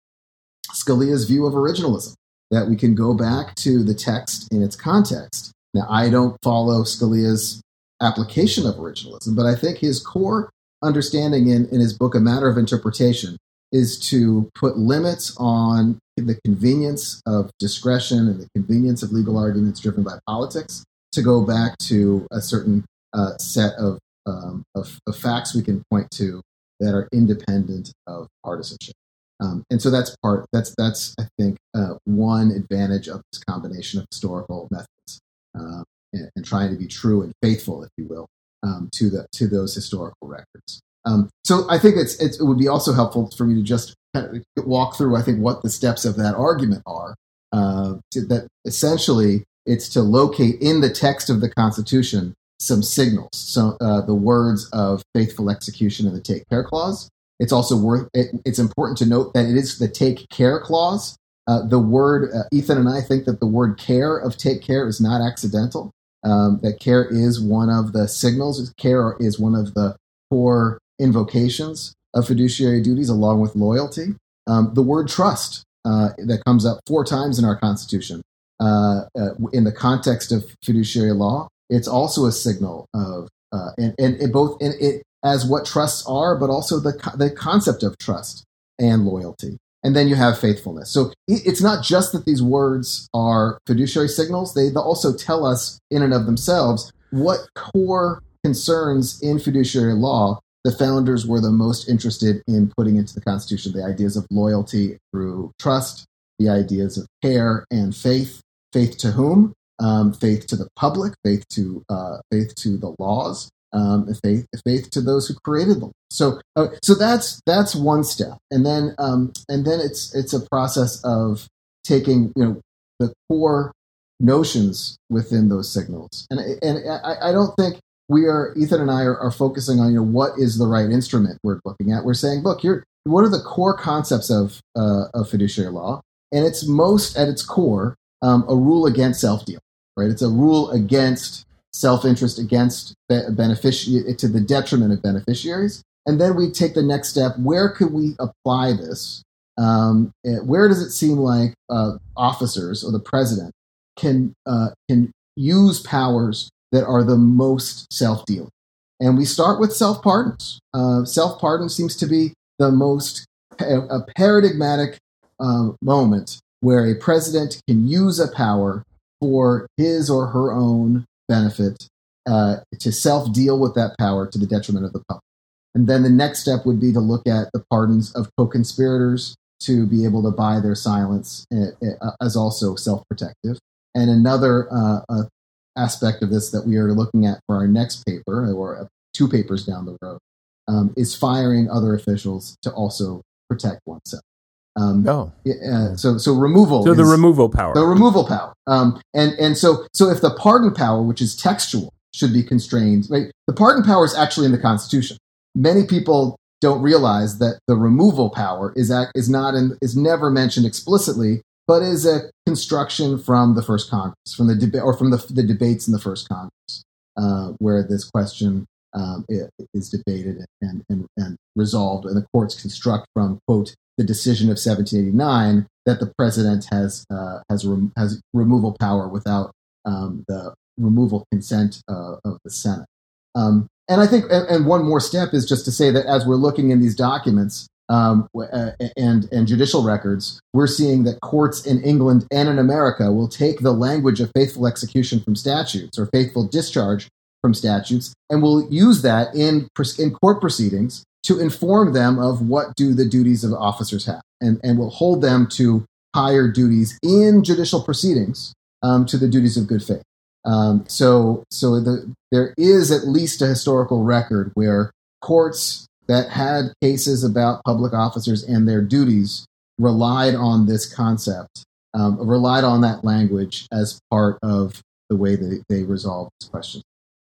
Scalia's view of originalism, that we can go back to the text in its context. Now, I don't follow Scalia's application of originalism, but I think his core understanding in, in his book, A Matter of Interpretation, is to put limits on the convenience of discretion and the convenience of legal arguments driven by politics to go back to a certain uh, set of, um, of, of, facts we can point to that are independent of partisanship. Um, and so that's part that's that's I think uh, one advantage of this combination of historical methods uh, and, and, trying to be true and faithful, if you will, um, to the to those historical records. Um, so I think it's, it's, it would be also helpful for me to just kind of walk through. I think what the steps of that argument are. Uh, to, that essentially it's to locate in the text of the Constitution some signals. So uh, the words of faithful execution and the take care clause. It's also worth. It, it's important to note that it is the take care clause. Uh, the word uh, Ethan and I think that the word care of take care is not accidental um, that care is one of the signals. Care is one of the core invocations of fiduciary duties, along with loyalty. Um, the word trust uh, that comes up four times in our Constitution uh, uh, in the context of fiduciary law, it's also a signal of uh, and, and both in it as what trusts are, but also the the concept of trust and loyalty. And then you have faithfulness. So it's not just that these words are fiduciary signals; they also tell us in and of themselves what core concerns in fiduciary law the founders were the most interested in putting into the Constitution the ideas of loyalty through trust, the ideas of care and faith. Faith to whom? Um, faith to the public, faith to uh, faith to the laws, um, faith faith to those who created them. So uh, so that's that's one step, and then um, and then it's it's a process of taking you know the core notions within those signals, and and I, I don't think we are Ethan and I are, are, focusing on you know what is the right instrument we're looking at. We're saying, look, what are the core concepts of uh, of fiduciary law? And it's most at its core um, a rule against self dealing, right? It's a rule against self interest, against beneficiary to the detriment of beneficiaries. And then we take the next step. Where could we apply this? Um, eh, where does it seem like uh, officers or the president can uh, can use powers that are the most self dealing. And we start with self pardons. Uh, self pardon seems to be the most a paradigmatic uh, moment where a president can use a power for his or her own benefit uh, to self deal with that power to the detriment of the public. And then the next step would be to look at the pardons of co conspirators to be able to buy their silence uh, uh, as also self protective. And another uh, aspect of this that we are looking at for our next paper, or two papers down the road, um, is firing other officials to also protect oneself. Um, oh, uh, so so removal. So the removal power. The removal power. Um, and and so so if the pardon power, which is textual, should be constrained, right? The pardon power is actually in the Constitution. Many people don't realize that the removal power is act, is not in, is never mentioned explicitly but is a construction from the first Congress, from the debate or from the, the debates in the first Congress, uh, where this question um, is debated and, and, and resolved, and the courts construct from quote the decision of 1789 that the president has uh, has has removal power without um, the removal consent uh, of the Senate. Um, and I think, and, and, one more step is just to say that as we're looking in these documents, um, uh, and and judicial records, we're seeing that courts in England and in America will take the language of faithful execution from statutes or faithful discharge from statutes, and will use that in in court proceedings to inform them of what do the duties of officers have, and and will hold them to higher duties in judicial proceedings um, to the duties of good faith. Um, so so the, there is at least a historical record where courts that had cases about public officers and their duties relied on this concept, um, relied on that language as part of the way that they resolve this question.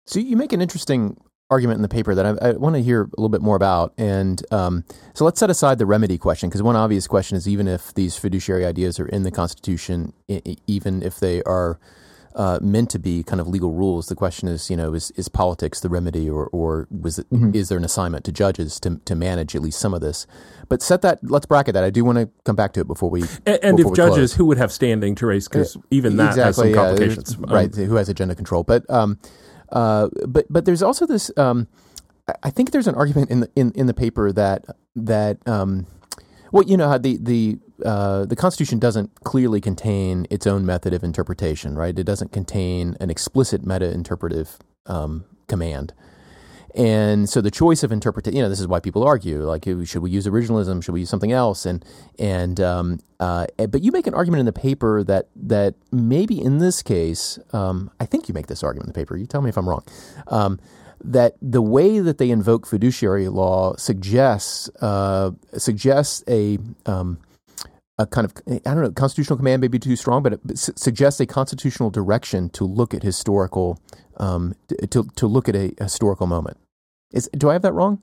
So you make an interesting argument in the paper that I, I want to hear a little bit more about. And um, so let's set aside the remedy question because one obvious question is even if these fiduciary ideas are in the Constitution, even if they are uh, meant to be kind of legal rules. The question is, you know, is, is politics the remedy, or or was it, mm-hmm. is there an assignment to judges to to manage at least some of this? But set that. Let's bracket that. I do want to come back to it before we. And, and if judges, close. who would have standing to raise? Because even that exactly, has some complications, yeah, right? Um, who has agenda control? But um, uh, but but there's also this. Um, I think there's an argument in the in, in the paper that that um, well, you know how the the uh, the Constitution doesn't clearly contain its own method of interpretation, right? It doesn't contain an explicit meta-interpretive um, command. And so the choice of interpretation, you know, this is why people argue, like, should we use originalism? Should we use something else? And, and, um, uh, but you make an argument in the paper that, that maybe in this case, um, I think you make this argument in the paper. You tell me if I'm wrong. Um, that the way that they invoke fiduciary law suggests, uh, suggests a, um, a kind of I don't know constitutional command may be too strong, but it suggests a constitutional direction to look at historical um, to to look at a historical moment. Is do I have that wrong?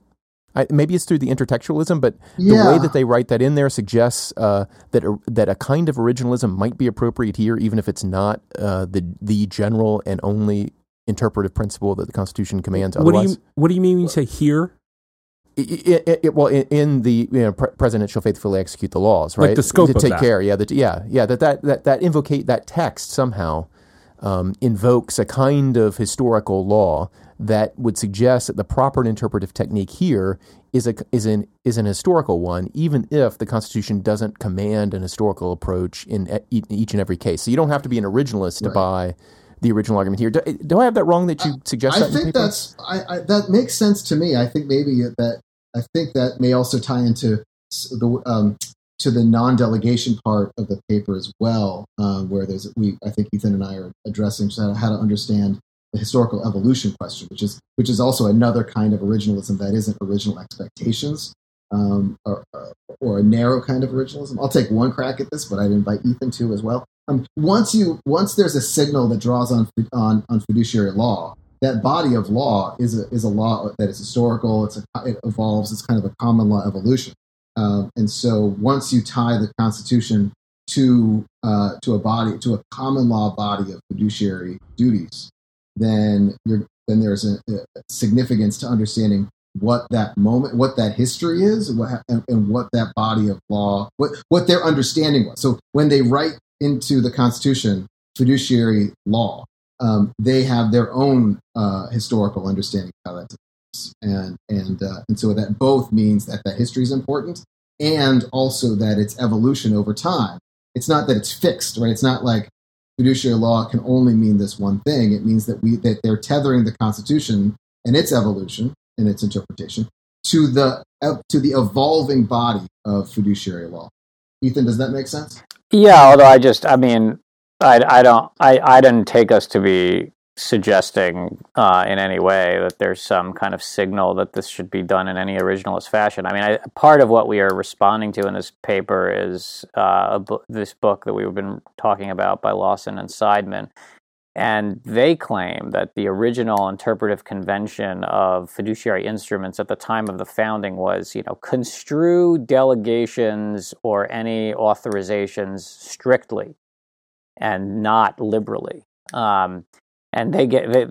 I, maybe it's through the intertextualism, but yeah. the way that they write that in there suggests uh, that a, that a kind of originalism might be appropriate here, even if it's not uh, the the general and only interpretive principle that the Constitution commands. What do you What do you mean when you say here? It, it, it, well, in, in, the you know, pre- president shall faithfully execute the laws, right? Like the scope to of take that. care, yeah, that, yeah, yeah. That that that that invocate that text somehow um, invokes a kind of historical law that would suggest that the proper interpretive technique here is a is an is an historical one, even if the Constitution doesn't command an historical approach in, each and every case. So you don't have to be an originalist to Right. buy the original argument here. Do, do I have that wrong? That you suggest I that in think that's I, I, that makes sense to me. I think maybe that I think that may also tie into the um, to the non-delegation part of the paper as well, um, where there's we I think Ethan and I are addressing how, to understand the historical evolution question, which is which is also another kind of originalism that isn't original expectations. Um, or, or- or a narrow kind of originalism. I'll take one crack at this, but I'd invite Ethan to as well. Um, once you once there's a signal that draws on on on fiduciary law, that body of law is a is a law that is historical. It's a, it evolves. It's kind of a common law evolution. Um, and so once you tie the Constitution to uh, to a body to a common law body of fiduciary duties, then you're then there's a, a significance to understanding what that moment, what that history is, what, and, and what that body of law, what what their understanding was. So when they write into the Constitution fiduciary law, um, they have their own uh, historical understanding of how and and uh, and so that both means that that history is important, and also that its evolution over time. It's not that it's fixed, right? It's not like fiduciary law can only mean this one thing. It means that we that they're tethering the Constitution and its evolution and its interpretation to the to the evolving body of fiduciary law. Ethan, does that make sense? Yeah, although I just, I mean, I, I don't, I, I didn't take us to be suggesting uh, in any way that there's some kind of signal that this should be done in any originalist fashion. I mean, I, part of what we are responding to in this paper is uh, bu- this book that we've been talking about by Lawson and Seidman. And they claim that the original interpretive convention of fiduciary instruments at the time of the founding was, you know, construe delegations or any authorizations strictly and not liberally. Um, and they get they,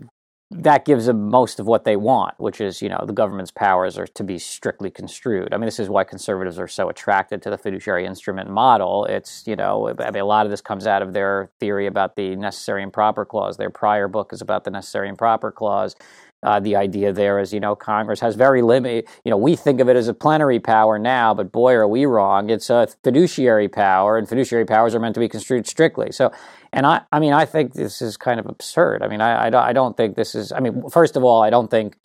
that gives them most of what they want, which is, you know, the government's powers are to be strictly construed. I mean, this is why conservatives are so attracted to the fiduciary instrument model. It's, you know, I mean, a lot of this comes out of their theory about the necessary and proper clause. Their prior book is about the necessary and proper clause. Uh, the idea there is, you know, Congress has very limited, you know, we think of it as a plenary power now, but boy, are we wrong. It's a fiduciary power, and fiduciary powers are meant to be construed strictly. So, and I, I mean, I think this is kind of absurd. I mean, I, I, don't, I don't think this is, I mean, first of all, I don't think,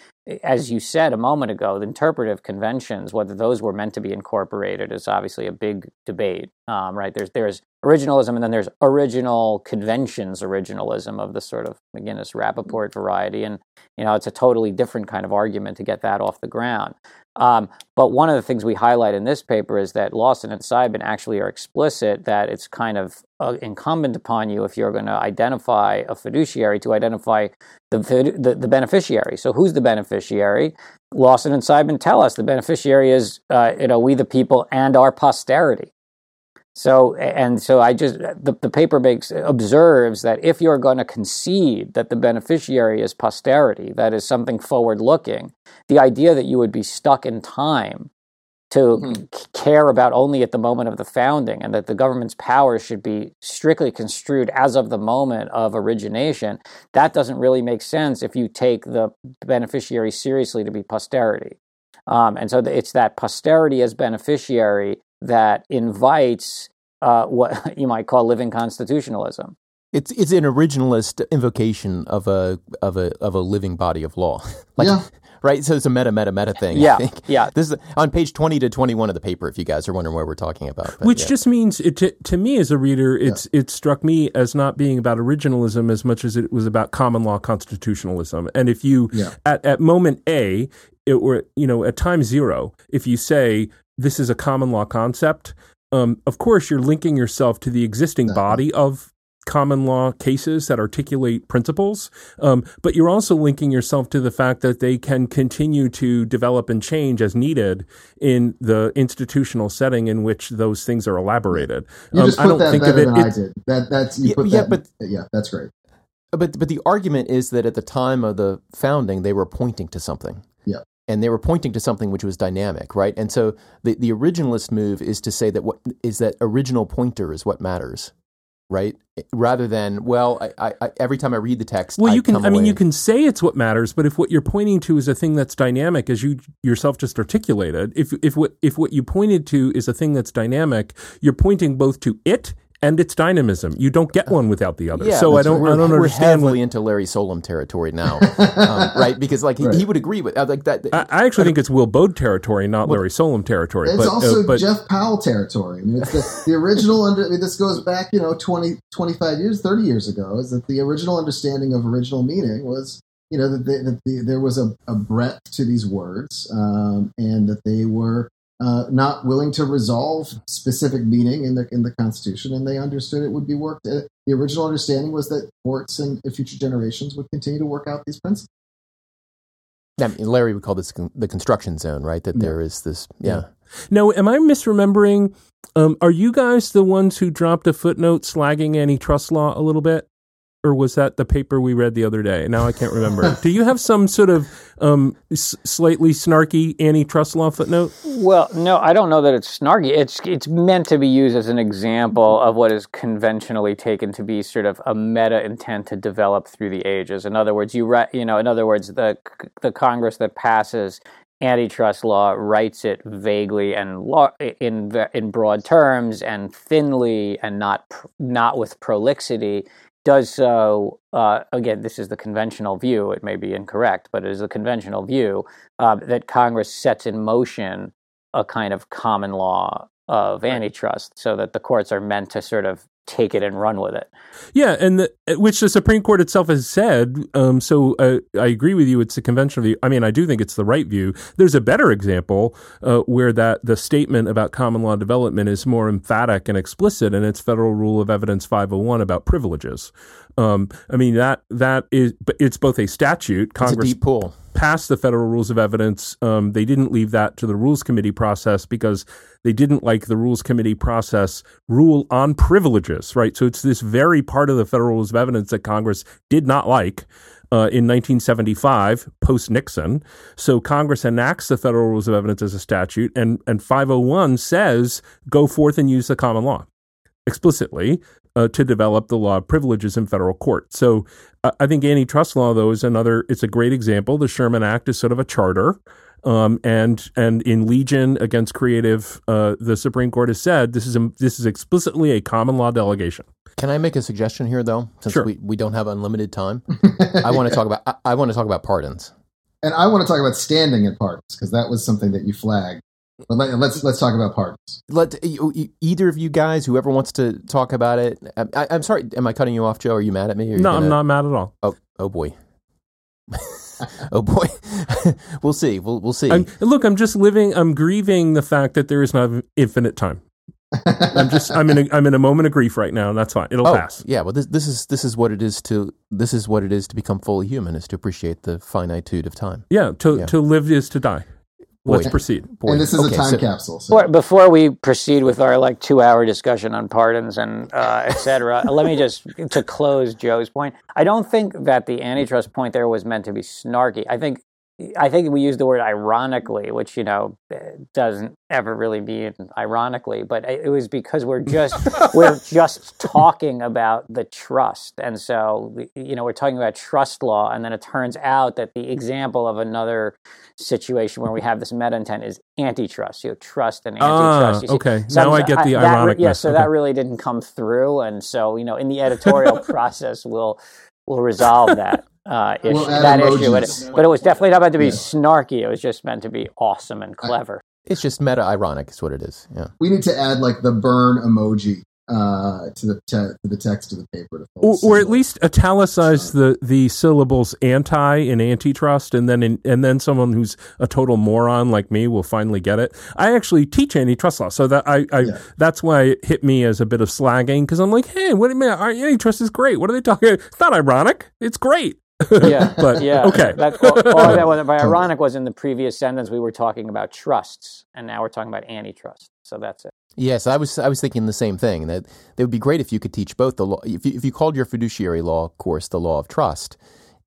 as you said a moment ago, the interpretive conventions, whether those were meant to be incorporated, is obviously a big debate, um, right? There's, there's originalism, and then there's original conventions originalism of the sort of McGinnis Rappaport variety. And, you know, it's a totally different kind of argument to get that off the ground. Um, but one of the things we highlight in this paper is that Lawson and Seidman actually are explicit that it's kind of uh, incumbent upon you if you're going to identify a fiduciary to identify the, the the beneficiary. So who's the beneficiary? Lawson and Seidman tell us the beneficiary is uh, you know we the people and our posterity. So and so I just the, the paper makes observes that if you're going to concede that the beneficiary is posterity, that is something forward looking, the idea that you would be stuck in time to c- care about only at the moment of the founding and that the government's powers should be strictly construed as of the moment of origination, that doesn't really make sense if you take the beneficiary seriously to be posterity. Um, and so it's that posterity as beneficiary that invites uh, what [LAUGHS] you might call living constitutionalism. It's it's an originalist invocation of a of a of a living body of law. [LAUGHS] like, Yeah. [LAUGHS] Right. So it's a meta meta meta thing. I Yeah, think. yeah. This is on page twenty to twenty one of the paper. If you guys are wondering what we're talking about, But, Which yeah. just means it, to, to me as a reader, it's it struck me as not being about originalism as much as it was about common law constitutionalism. And if you Yeah. at at moment A, it, were you know at time zero, if you say this is a common law concept, um, of course you're linking yourself to the existing Exactly. body of common law cases that articulate principles, um, but you're also linking yourself to the fact that they can continue to develop and change as needed in the institutional setting in which those things are elaborated. You Um, just I put don't that think of better it. than I it- did. That that's you Yeah, put yeah, that. but- yeah, that's great. But but the argument is that at the time of the founding, they were pointing to something. Yeah. And they were pointing to something which was dynamic, right? And so the the originalist move is to say that what is that original pointer is what matters, right? Rather than well, I, I, every time I read the text, well, I you can. I mean, away- you can say it's what matters, but if what you're pointing to is a thing that's dynamic, as you yourself just articulated, if if what if what you pointed to is a thing that's dynamic, you're pointing both to it and its dynamism. You don't get one without the other. Yeah, so I don't. I don't we're, understand. We're What, into Larry Solum territory now, um, [LAUGHS] right? Because like he, Right. he would agree with uh, like that. I, I actually think it's Will Baude territory, not Larry Solum territory. It's but, also uh, but Jeff Powell territory. I mean, it's the, the original. Under, I mean, this goes back, you know, 20, 25 years, thirty years ago. Is that the original understanding of original meaning was, you know, that, they, that the, there was a, a breadth to these words, um, and that they were uh, not willing to resolve specific meaning in the in the Constitution, and they understood it would be worked. Uh, the original understanding was that courts and future generations would continue to work out these principles. I mean, Larry would call this con- the construction zone, right? That there is this, yeah. no, am I misremembering? Um, are you guys the ones who dropped a footnote slagging antitrust law a little bit? Or was that the paper we read the other day? Now I can't remember. [LAUGHS] Do you have some sort of um, s- slightly snarky antitrust law footnote? Well, no, I don't know that it's snarky. It's it's meant to be used as an example of what is conventionally taken to be sort of a meta intent to develop through the ages. In other words, you re- you know, in other words, the the Congress that passes antitrust law writes it vaguely and lo- in in broad terms and thinly and not pr- not with prolixity does so uh, again this is the conventional view it may be incorrect but it is the conventional view uh, that congress sets in motion a kind of common law of antitrust so that the courts are meant to sort of take it and run with it Yeah, and the, which the Supreme Court itself has said. Um, so uh, I agree with you. It's a conventional view. I mean, I do think it's the right view. There's a better example uh, where that the statement about common law development is more emphatic and explicit, and it's Federal Rule of Evidence 501 about privileges. Um, I mean that that is, but it's both a statute. It's Congress deep pool. passed the federal rules of evidence. Um, they didn't leave that to the rules committee process because they didn't like the rules committee process rule on privileges, right? So it's this very part of the federal rules of evidence that Congress did not like. Uh, in 1975, post Nixon. So Congress enacts the federal rules of evidence as a statute, and, and 501 says go forth and use the common law explicitly uh, to develop the law of privileges in federal court. So uh, I think antitrust law, though, is another. It's a great example. The Sherman Act is sort of a charter. Um, and and in Leegin against Creative, uh, the Supreme Court has said this is a, this is explicitly a common law delegation. Can I make a suggestion here, though? Since Sure. we, we don't have unlimited time, I want to talk about I, I want to talk about pardons. And I want to talk about standing in pardons because that was something that you flagged. But let, let's let's talk about pardons. Let you- you- either of you guys, whoever wants to talk about it. I, I, I'm sorry. Am I cutting you off, Joe? Are you mad at me? Are No, gonna- I'm not mad at all. Oh, oh boy. [LAUGHS] oh boy. [LAUGHS] we'll see. We'll we'll see. I'm, look, I'm just living. I'm grieving the fact that there is not infinite time. [LAUGHS] I'm just. I'm in. A, I'm in a moment of grief right now, and that's fine. It'll oh, pass. yeah. Well, this this is this is what it is to this is what it is to become fully human is to appreciate the finitude of time. Yeah. To Yeah. to live is to die. Let's proceed. Boy. and this is Okay, a time so- capsule. So. Before, before we proceed with our like two hour discussion on pardons and uh, et cetera, [LAUGHS] let me just to close Joe's point. I don't think that the antitrust point there was meant to be snarky. I think I think we use the word ironically, which you know doesn't ever really mean ironically, but it was because we're just [LAUGHS] we're just talking about the trust, and so you know we're talking about trust law, and then it turns out that the example of another situation where we have this meta intent is antitrust. You know, trust and Ah, antitrust. You okay. some- Now I get the that re- Yeah, so Okay. that really didn't come through, and so you know, in the editorial [LAUGHS] process, we'll we'll resolve that uh, issue. We'll add that issue, but emojis. it, but it was definitely not meant to be Yeah. snarky. It was just meant to be awesome and clever. It's just meta ironic, is what it is. Yeah. we need to add like the burn emoji uh, to the te- to the text of the paper to or, or at least italicize the the syllables anti in antitrust and then in, and then someone who's a total moron like me will finally get it i actually teach antitrust law so that i, I Yeah. that's why it hit me as a bit of slagging because i'm like hey what do you mean antitrust is great what are they talking About? it's not ironic it's great Yeah, [LAUGHS] but yeah. okay That, all, all that was by [LAUGHS] ironic was in the previous sentence we were talking about trusts, and now we're talking about antitrust. So that's it. Yes, I was I was thinking the same thing. That it would be great if you could teach both the law. If you, if you called your fiduciary law course the law of trust,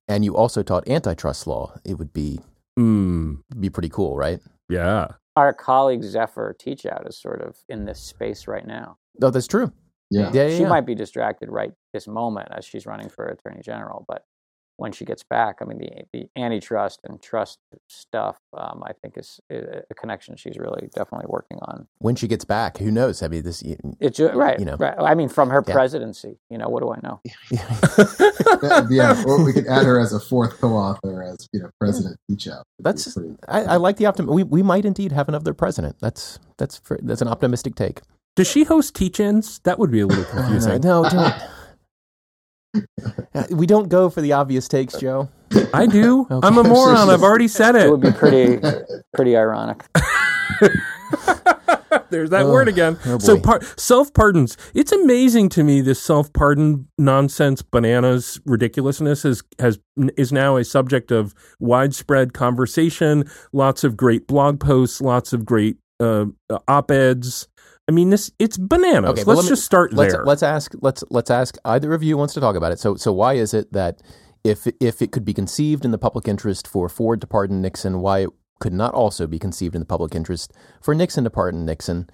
and you also taught antitrust law, it would be Mm, Be pretty cool, right? yeah. Our colleague Zephyr Teachout is sort of in this space right now. Oh, that's true. Yeah. Yeah, yeah. she yeah. might be distracted right this moment as she's running for attorney general, but when she gets back, I mean, the the antitrust and trust stuff, um, I think is a a connection she's really definitely working on. when she gets back, who knows? I mean, this. It's ju- right, You know. right. I mean, from her Yeah. presidency, you know, what do I know? Yeah, [LAUGHS] [LAUGHS] yeah, or we could add her as a fourth co-author as you know President Teachout. That's. I, I like the optimism. We we might indeed have another president. That's that's for, that's an optimistic take. Does she host teach-ins? That would be a little [LAUGHS] confusing. No, don't. [LAUGHS] We don't go for the obvious takes, Joe. I do. Okay. I'm a moron. I've already said It it. would be pretty, pretty ironic. [LAUGHS] [LAUGHS] There's that Oh, word again. oh so boy. par- self pardons. It's amazing to me this self pardon nonsense bananas ridiculousness is has is now a subject of widespread conversation. Lots of great blog posts. Lots of great uh, op eds. I mean, this it's bananas. Okay, let's let me- just start Let's there. let's ask let's let's ask either of you wants to talk about it. So so why is it that if if it could be conceived in the public interest for Ford to pardon Nixon, why it could not also be conceived in the public interest for Nixon to pardon Nixon,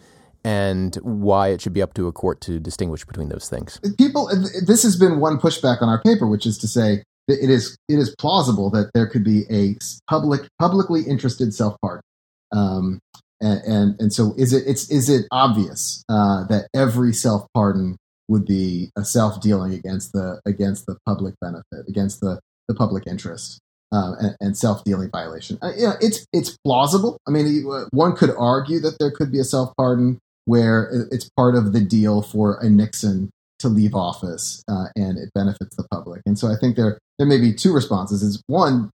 and why it should be up to a court to distinguish between those things? people this has been one pushback on our paper which is to say that it is it is plausible that there could be a public publicly interested self pardon um, and, and and so is it it's is it obvious uh, that every self pardon would be a self dealing against the against the public benefit against the the public interest uh, and, and self dealing violation uh, yeah it's it's plausible I mean uh, one could argue that there could be a self pardon where it's part of the deal for a Nixon to leave office uh, and it benefits the public. And so I think there there may be two responses. Is one,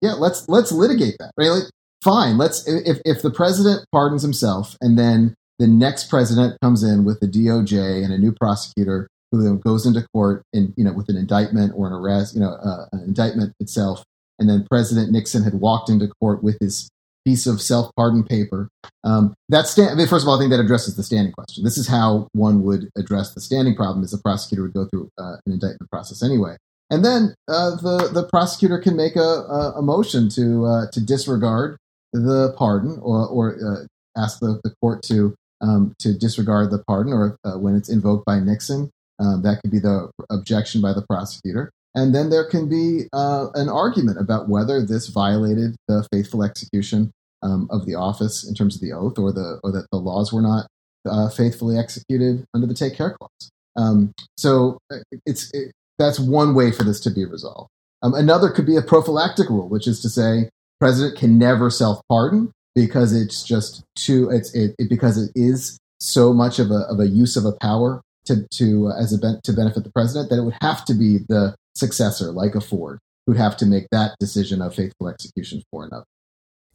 yeah, let's let's litigate that. Right? Like, fine, let's if if the president pardons himself and then the next president comes in with the DOJ and a new prosecutor who then goes into court and you know with an indictment or an arrest, you know, uh, an indictment itself, and then President Nixon had walked into court with his piece of self pardon paper. Um, stand, I mean, first of all, I think that addresses the standing question. This is how one would address the standing problem: is the prosecutor would go through uh, an indictment process anyway, and then uh, the the prosecutor can make a, a, a motion to uh, to disregard the pardon or or uh, ask the, the court to um, to disregard the pardon, or uh, when it's invoked by Nixon, um, that could be the objection by the prosecutor. And then there can be uh, an argument about whether this violated the faithful execution um, of the office in terms of the oath, or the or that the laws were not uh, faithfully executed under the Take Care Clause. Um, so it's it, that's one way for this to be resolved. Um, another could be a prophylactic rule, which is to say, president can never self pardon because it's just too it's it, it because it is so much of a of a use of a power to to uh, as a ben- to benefit the president that it would have to be the successor, like a Ford, who'd have to make that decision of faithful execution for another.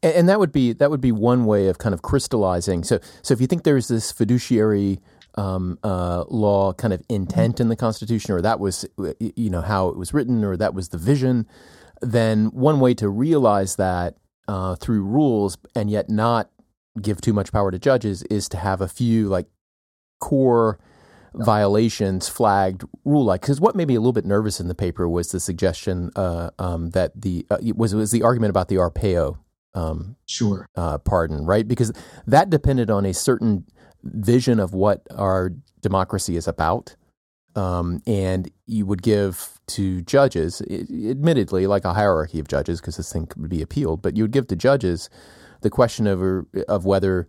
And, and that would be that would be one way of kind of crystallizing. So so if you think there's this fiduciary um, uh, law kind of intent in the Constitution, or that was you know how it was written, or that was the vision, then one way to realize that uh, through rules and yet not give too much power to judges is to have a few like core violations flagged rule like because what made me a little bit nervous in the paper was the suggestion uh, um, that the uh, was was the argument about the Arpaio um, Sure. uh, pardon right? Because that depended on a certain vision of what our democracy is about um, and you would give to judges admittedly like a hierarchy of judges because this thing could be appealed but you would give to judges the question of of whether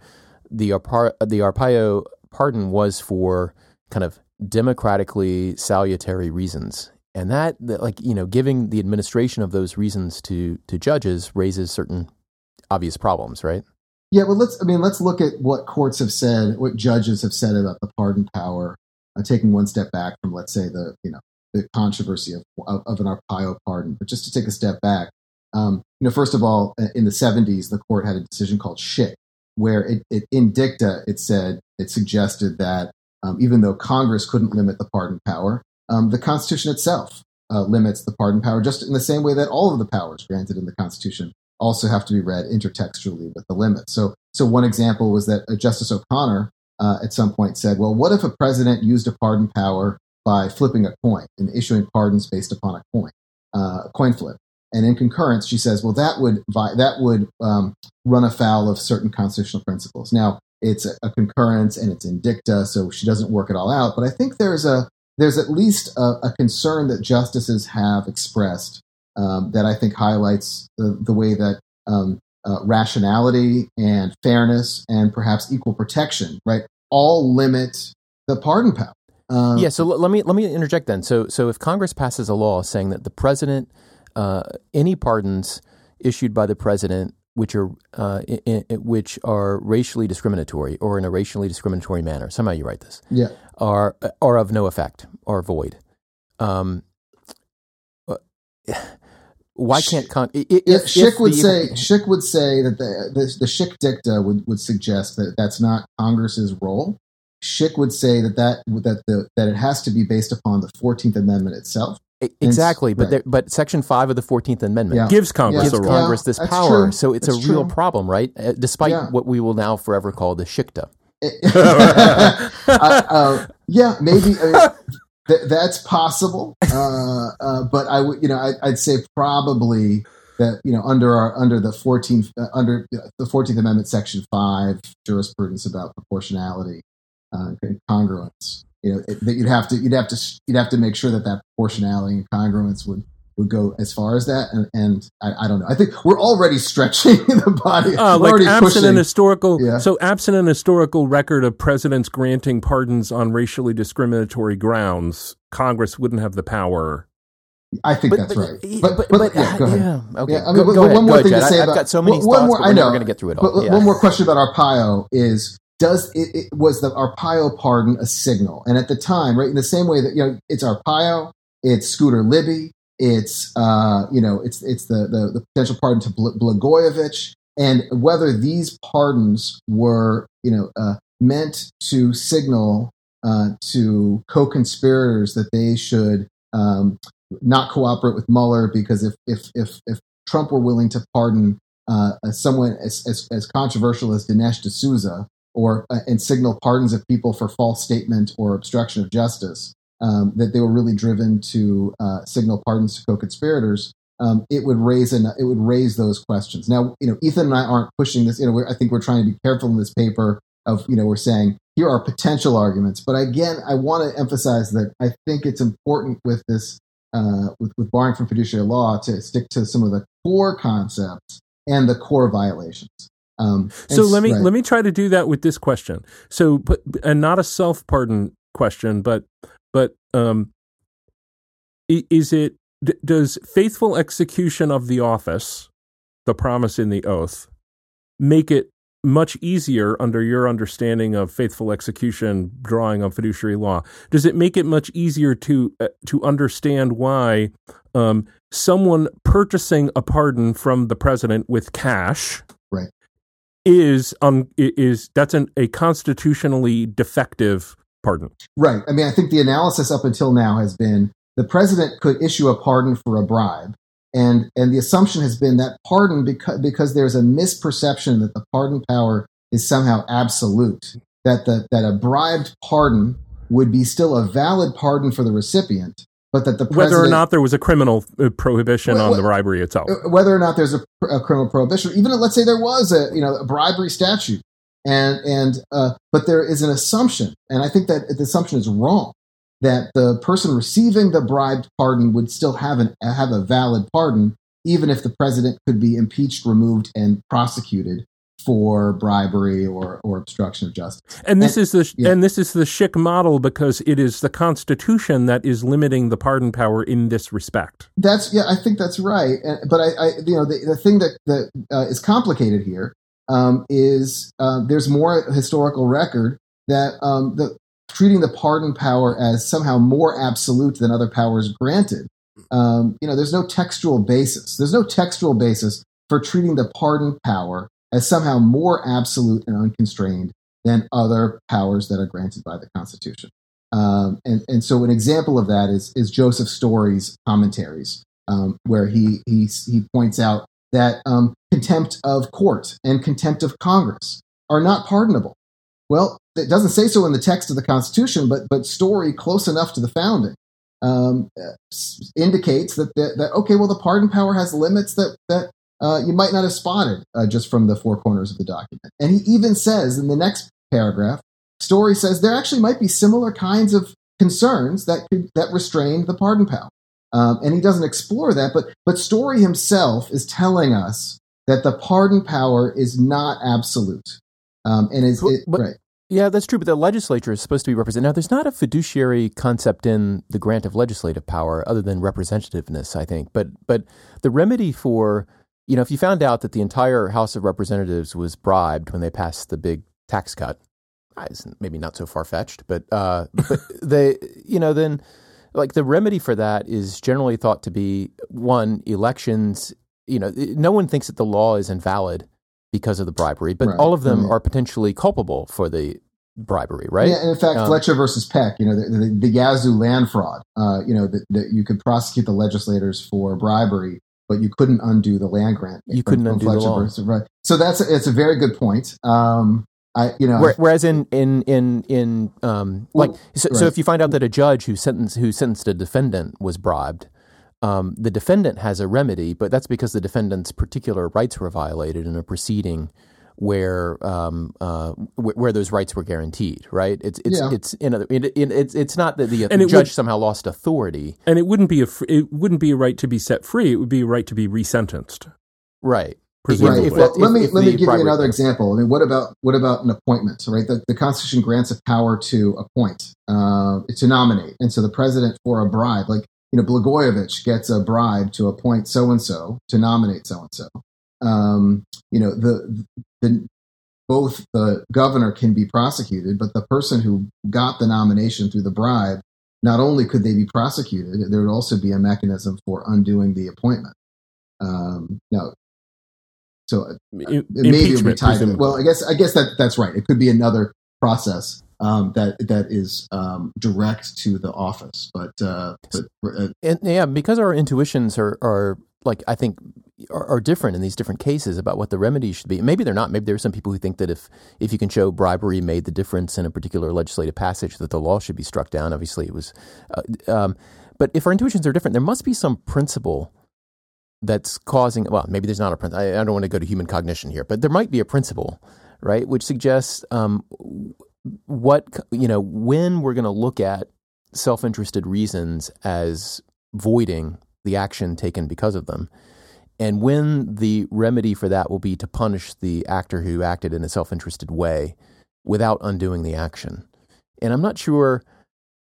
the arpa- the arpaio pardon was for kind of democratically salutary reasons and that, that like you know giving the administration of those reasons to to judges raises certain obvious problems right Yeah, well, let's. I mean, let's look at what courts have said, what judges have said about the pardon power. Uh, taking one step back from, let's say, the you know the controversy of of, of an Arpaio pardon, but just to take a step back, um, you know, first of all, uh, in the '70s, the court had a decision called Schick, where it, it in dicta it said it suggested that um, even though Congress couldn't limit the pardon power, um, the Constitution itself uh, limits the pardon power, just in the same way that all of the powers granted in the Constitution also have to be read intertextually with the limit. So, so one example was that uh, Justice O'Connor uh, at some point said, "Well, what if a president used a pardon power by flipping a coin and issuing pardons based upon a coin, uh, a coin flip?" And in concurrence, she says, well, that would vi- that would um, run afoul of certain constitutional principles. Now, it's a, a, concurrence and it's in dicta, so she doesn't work it all out. But I think there's a there's at least a, a concern that justices have expressed um, that I think highlights the, the way that um, uh, rationality and fairness and perhaps equal protection, right, all limit the pardon power. Um, yeah. So l- let me let me interject then. So so if Congress passes a law saying that the president, uh, any pardons issued by the president which are uh, in, in, which are racially discriminatory or in a racially discriminatory manner. Somehow you write this. Yeah. Are are of no effect or void. Um, uh, why can't con- if, if, Schick would the, say Schick would say that the, the the Schick dicta would, would suggest that that's not Congress's role. Schick would say that that that the that it has to be based upon the Fourteenth Amendment itself. Exactly, but right. there, but Section Five of the Fourteenth Amendment yeah. gives Congress gives Congress this power, true. so it's that's a real true. problem, right? Uh, despite yeah. what we will now forever call the Schickta. uh, [LAUGHS] uh, yeah, maybe uh, th- that's possible, uh, [LAUGHS] uh, but I would, you know, I, would say probably that you know under our under the fourteenth under the Fourteenth Amendment, Section Five, jurisprudence about proportionality and congruence. You know that you'd have to you'd have to you'd have to make sure that that proportionality and congruence would would go as far as that and, and I, I, don't know i think we're already [LAUGHS] stretching the body uh, like absent pushing. an historical yeah. so absent an historical record of presidents granting pardons on racially discriminatory grounds congress wouldn't have the power I think but, that's but, right. But, but, but yeah, go ahead. Yeah, okay. Yeah, I mean, go, go one ahead. more go thing ahead, to say about. I've got so many one, thoughts, more, I know. we're going to get through it all. Yeah. One more question about Arpaio is does it, it, was the Arpaio pardon a signal? And at the time, right, in the same way that you know it's Arpaio, it's Scooter Libby, it's uh, you know it's it's the the, the potential pardon to Blagojevich, and whether these pardons were you know uh, meant to signal uh, to co-conspirators that they should um, not cooperate with Mueller because if if if if Trump were willing to pardon uh, someone as, as, as controversial as Dinesh D'Souza, or uh, and signal pardons of people for false statement or obstruction of justice, um, that they were really driven to uh, signal pardons to co-conspirators, um, it would raise an, it would raise those questions. Now, you know, Ethan and I aren't pushing this. You know, I think we're trying to be careful in this paper of you know we're saying here are potential arguments, but again, I want to emphasize that I think it's important with this uh, with, with barring from fiduciary law to stick to some of the core concepts and the core violations. Um, so let me right. let me try to do that with this question. So, but and not a self pardon question, but but um, is it does faithful execution of the office, the promise in the oath, make it much easier under your understanding of faithful execution drawing on fiduciary law? Does it make it much easier to uh, to understand why um, someone purchasing a pardon from the president with cash right. is um is that's an, a constitutionally defective pardon. Right. I mean, I think the analysis up until now has been the president could issue a pardon for a bribe, and and the assumption has been that pardon because because there's a misperception that the pardon power is somehow absolute. That the that a bribed pardon would be still a valid pardon for the recipient, but that the whether or not there was a criminal uh, prohibition well, on the bribery itself, uh, whether or not there's a, a, criminal prohibition, even let's say there was a you know a bribery statute, and and uh, but there is an assumption, and I think that the assumption is wrong that the person receiving the bribed pardon would still have an have a valid pardon, even if the president could be impeached, removed, and prosecuted for bribery or, or obstruction of justice. And this and, is the yeah. and this is the Schick model because it is the Constitution that is limiting the pardon power in this respect. That's yeah, I think that's right. But I, I you know, the, the thing that that uh, is complicated here um, is uh, there's more historical record that um, the treating the pardon power as somehow more absolute than other powers granted. Um, you know, there's no textual basis. There's no textual basis for treating the pardon power as somehow more absolute and unconstrained than other powers that are granted by the Constitution. Um, and, and so an example of that is, is Joseph Story's commentaries, um, where he, he, he points out that um, contempt of court and contempt of Congress are not pardonable. Well, it doesn't say so in the text of the Constitution, but, but Story, close enough to the founding, um, indicates that, that, that okay, well, the pardon power has limits that that uh, you might not have spotted uh, just from the four corners of the document. And he even says in the next paragraph, Story says there actually might be similar kinds of concerns that could, that restrain the pardon power. Um, and he doesn't explore that, but but Story himself is telling us that the pardon power is not absolute, um, and is it, but, right. Yeah, that's true. But the legislature is supposed to be represented. Now, there's not a fiduciary concept in the grant of legislative power other than representativeness, I think. But but the remedy for you know, if you found out that the entire House of Representatives was bribed when they passed the big tax cut, maybe not so far fetched, but uh, but [LAUGHS] they, you know, then like the remedy for that is generally thought to be one elections. You know, no one thinks that the law is invalid because of the bribery, but right. all of them mm-hmm. are potentially culpable for the bribery, right? Yeah, and in fact, um, Fletcher versus Peck, you know, the, the, the Yazoo land fraud, uh, you know, that, you could prosecute the legislators for bribery but you couldn't undo the land grant. You couldn't undo Fletcher the law. Versus, right. So that's a, it's a very good point. Um, I, you know, whereas in in in in um, like so, right. so, if you find out that a judge who sentenced who sentenced a defendant was bribed, um, the defendant has a remedy, but that's because the defendant's particular rights were violated in a proceeding where um, uh, where those rights were guaranteed, right? It's it's yeah. it's in, a, it, it, it's it's not that the and judge would, somehow lost authority, and it wouldn't be a it wouldn't be a right to be set free. It would be a right to be resentenced, right? Right. If, well, if, let me let me give you another example. I mean, what about what about an appointment? Right, the, the Constitution grants a power to appoint, uh, to nominate, and so the president for a bribe, like you know, Blagojevich gets a bribe to appoint so and so to nominate so and so. Um, you know, the the both the governor can be prosecuted, but the person who got the nomination through the bribe, not only could they be prosecuted, there would also be a mechanism for undoing the appointment. Um, now, so uh, it, maybe it would be tied. well, I guess I guess that that's right. It could be another process um, that that is um, direct to the office, but uh, but uh, and, yeah, because our intuitions are are like I think are, are, different in these different cases about what the remedy should be. Maybe they're not. Maybe there are some people who think that if if you can show bribery made the difference in a particular legislative passage, that the law should be struck down. Obviously, it was. Uh, um, but if our intuitions are different, there must be some principle that's causing. Well, maybe there's not a principle. I, don't want to go to human cognition here, but there might be a principle, right, which suggests um, what you know when we're going to look at self-interested reasons as voiding the action taken because of them and when the remedy for that will be to punish the actor who acted in a self interested way without undoing the action. And I'm not sure.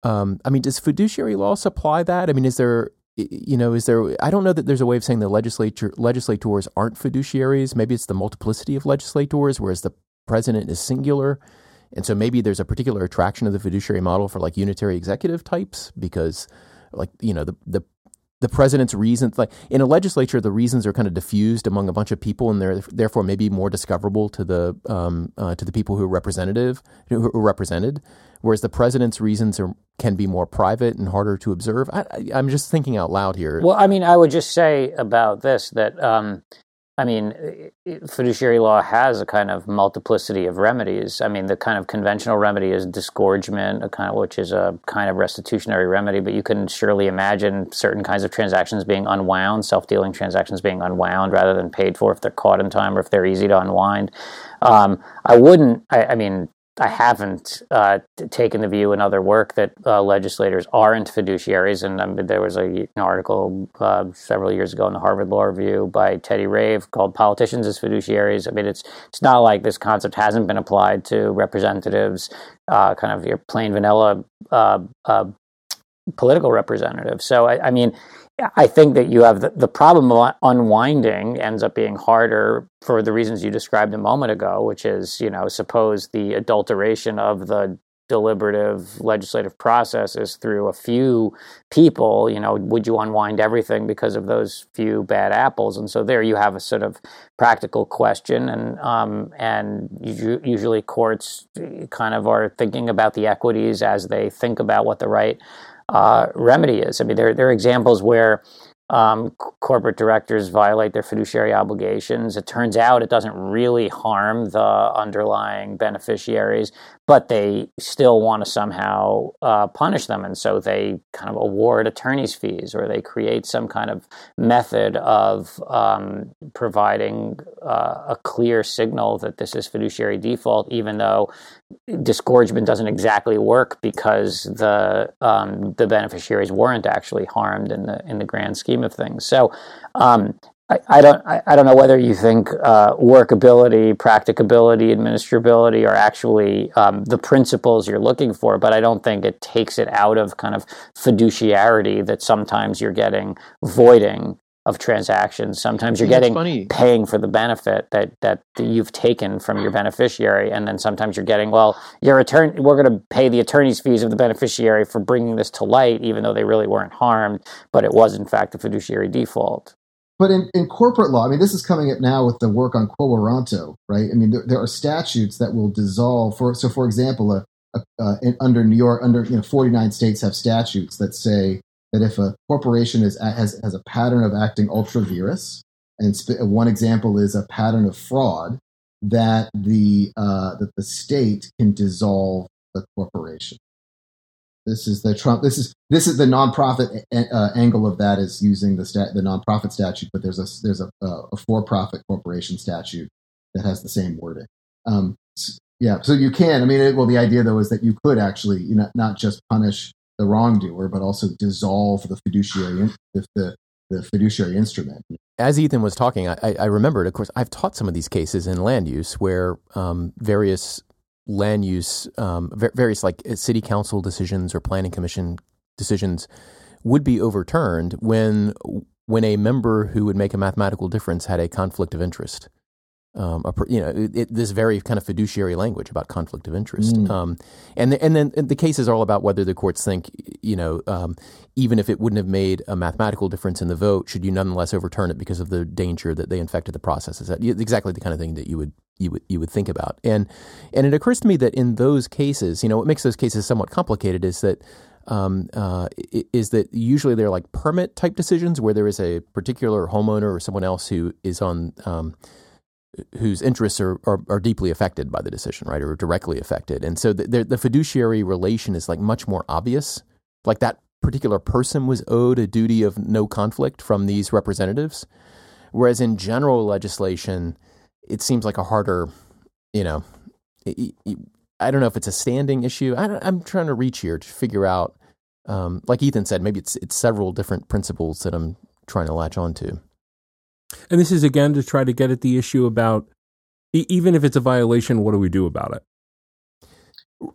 Um, I mean, does fiduciary law supply that? I mean, is there, you know, is there? I don't know that there's a way of saying the legislature legislators aren't fiduciaries. Maybe it's the multiplicity of legislators, whereas the president is singular. And so maybe there's a particular attraction of the fiduciary model for like unitary executive types because, like, you know, the the the president's reasons like in a legislature the reasons are kind of diffused among a bunch of people and they're therefore maybe more discoverable to the um, uh, to the people who are representative who are represented whereas the president's reasons are can be more private and harder to observe I, am just thinking out loud here well i mean i would just say about this that um, I mean, fiduciary law has a kind of multiplicity of remedies. I mean, the kind of conventional remedy is disgorgement, a kind of which is a kind of restitutionary remedy. But you can surely imagine certain kinds of transactions being unwound, self-dealing transactions being unwound rather than paid for if they're caught in time or if they're easy to unwind. Um, I wouldn't. I, I mean, I haven't uh, taken the view in other work that uh, legislators aren't fiduciaries. And um, there was a, an article uh, several years ago in the Harvard Law Review by Teddy Rave called "Politicians as Fiduciaries." I mean, it's it's not like this concept hasn't been applied to representatives, uh, kind of your plain vanilla uh, uh, political representatives. So I, I mean, I think that you have the, the problem of unwinding ends up being harder for the reasons you described a moment ago, which is, you know, suppose the adulteration of the deliberative legislative process is through a few people, you know, would you unwind everything because of those few bad apples? And so there you have a sort of practical question, and um, and usually courts kind of are thinking about the equities as they think about what the right uh, remedy is. I mean, there, there are examples where um, corporate directors violate their fiduciary obligations. It turns out it doesn't really harm the underlying beneficiaries, but they still want to somehow uh, punish them. And so they kind of award attorney's fees or they create some kind of method of um, providing uh, a clear signal that this is fiduciary default, even though disgorgement doesn't exactly work because the um, the beneficiaries weren't actually harmed in the in the grand scheme of things. So. Um, I, I, don't. I, I, don't know whether you think uh, workability, practicability, administrability are actually um, the principles you're looking for, but I don't think it takes it out of kind of fiduciarity that sometimes you're getting voiding of transactions. Sometimes you're getting paying for the benefit that that you've taken from your beneficiary, and then sometimes you're getting well, your attorney. We're going to pay the attorney's fees of the beneficiary for bringing this to light, even though they really weren't harmed, but it was in fact a fiduciary default. But in, in corporate law, I mean, this is coming up now with the work on quo warranto, right? I mean, there, there are statutes that will dissolve. For so, for example, a, a, uh, in, under New York, under you know, 49 states have statutes that say that if a corporation is, has, has a pattern of acting ultra vires, and sp- one example is a pattern of fraud, that the uh, that the state can dissolve the corporation. This is the Trump. This is this is the nonprofit uh, angle of that is using the stat, the nonprofit statute, but there's a there's a, a for-profit corporation statute that has the same wording. Um, so, yeah, so you can. I mean, it, well, the idea though is that you could actually, you know, not just punish the wrongdoer, but also dissolve the fiduciary the, the, the fiduciary instrument. As Ethan was talking, I, I, remembered. Of course, I've taught some of these cases in land use where um, various land use, um, various like uh, city council decisions or planning commission decisions would be overturned when when a member who would make a mathematical difference had a conflict of interest um, a, you know, it, this very kind of fiduciary language about conflict of interest. Mm. Um, and the, and then the cases are all about whether the courts think, you know, um, even if it wouldn't have made a mathematical difference in the vote, should you nonetheless overturn it because of the danger that they infected the process? Is that exactly the kind of thing that you would you would you would think about? And and it occurs to me that in those cases, you know, what makes those cases somewhat complicated is that. Um, uh, is that usually they're like permit type decisions where there is a particular homeowner or someone else who is on um, whose interests are, are, are, deeply affected by the decision, right, or directly affected. And so the, the, fiduciary relation is like much more obvious. Like that particular person was owed a duty of no conflict from these representatives. Whereas in general legislation, it seems like a harder, you know, I don't know if it's a standing issue. I am trying to reach here to figure out, um, like Ethan said, maybe it's it's several different principles that I'm trying to latch onto. And this is again to try to get at the issue about even if it's a violation, what do we do about it?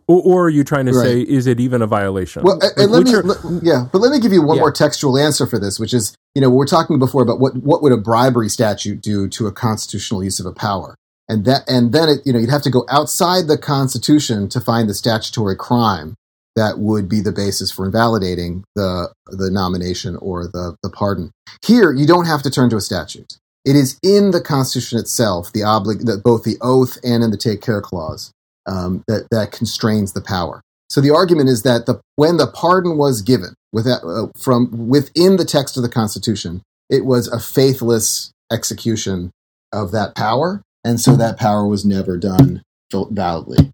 Or, or are you trying to right. say, is it even a violation? Well, like, and let me, are, let, yeah, but let me give you one yeah. more textual answer for this, which is, you know, we are talking before about what, what would a bribery statute do to a constitutional use of a power? And that, and then it, you know, you'd have to go outside the Constitution to find the statutory crime that would be the basis for invalidating the the nomination or the, the pardon. Here, you don't have to turn to a statute. It is in the Constitution itself, the oblig- the, both the oath and in the take care clause um, that that constrains the power. So the argument is that the when the pardon was given without, uh, from within the text of the Constitution, it was a faithless execution of that power, and so that power was never done validly.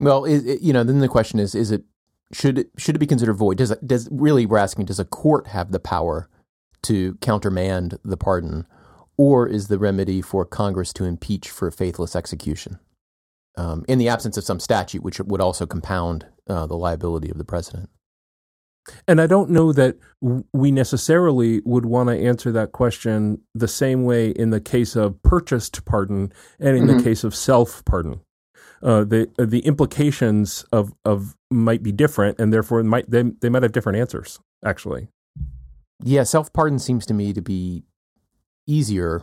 Well, it, it, you know, then the question is: Is it should it, should it be considered void? Does does really we're asking does a court have the power to countermand the pardon, or is the remedy for Congress to impeach for faithless execution um, in the absence of some statute which would also compound uh, the liability of the president? And I don't know that we necessarily would want to answer that question the same way in the case of purchased pardon and in mm-hmm. the case of self pardon uh, the uh, the implications of of might be different, and therefore might they they might have different answers. Actually, yeah, self pardon seems to me to be easier.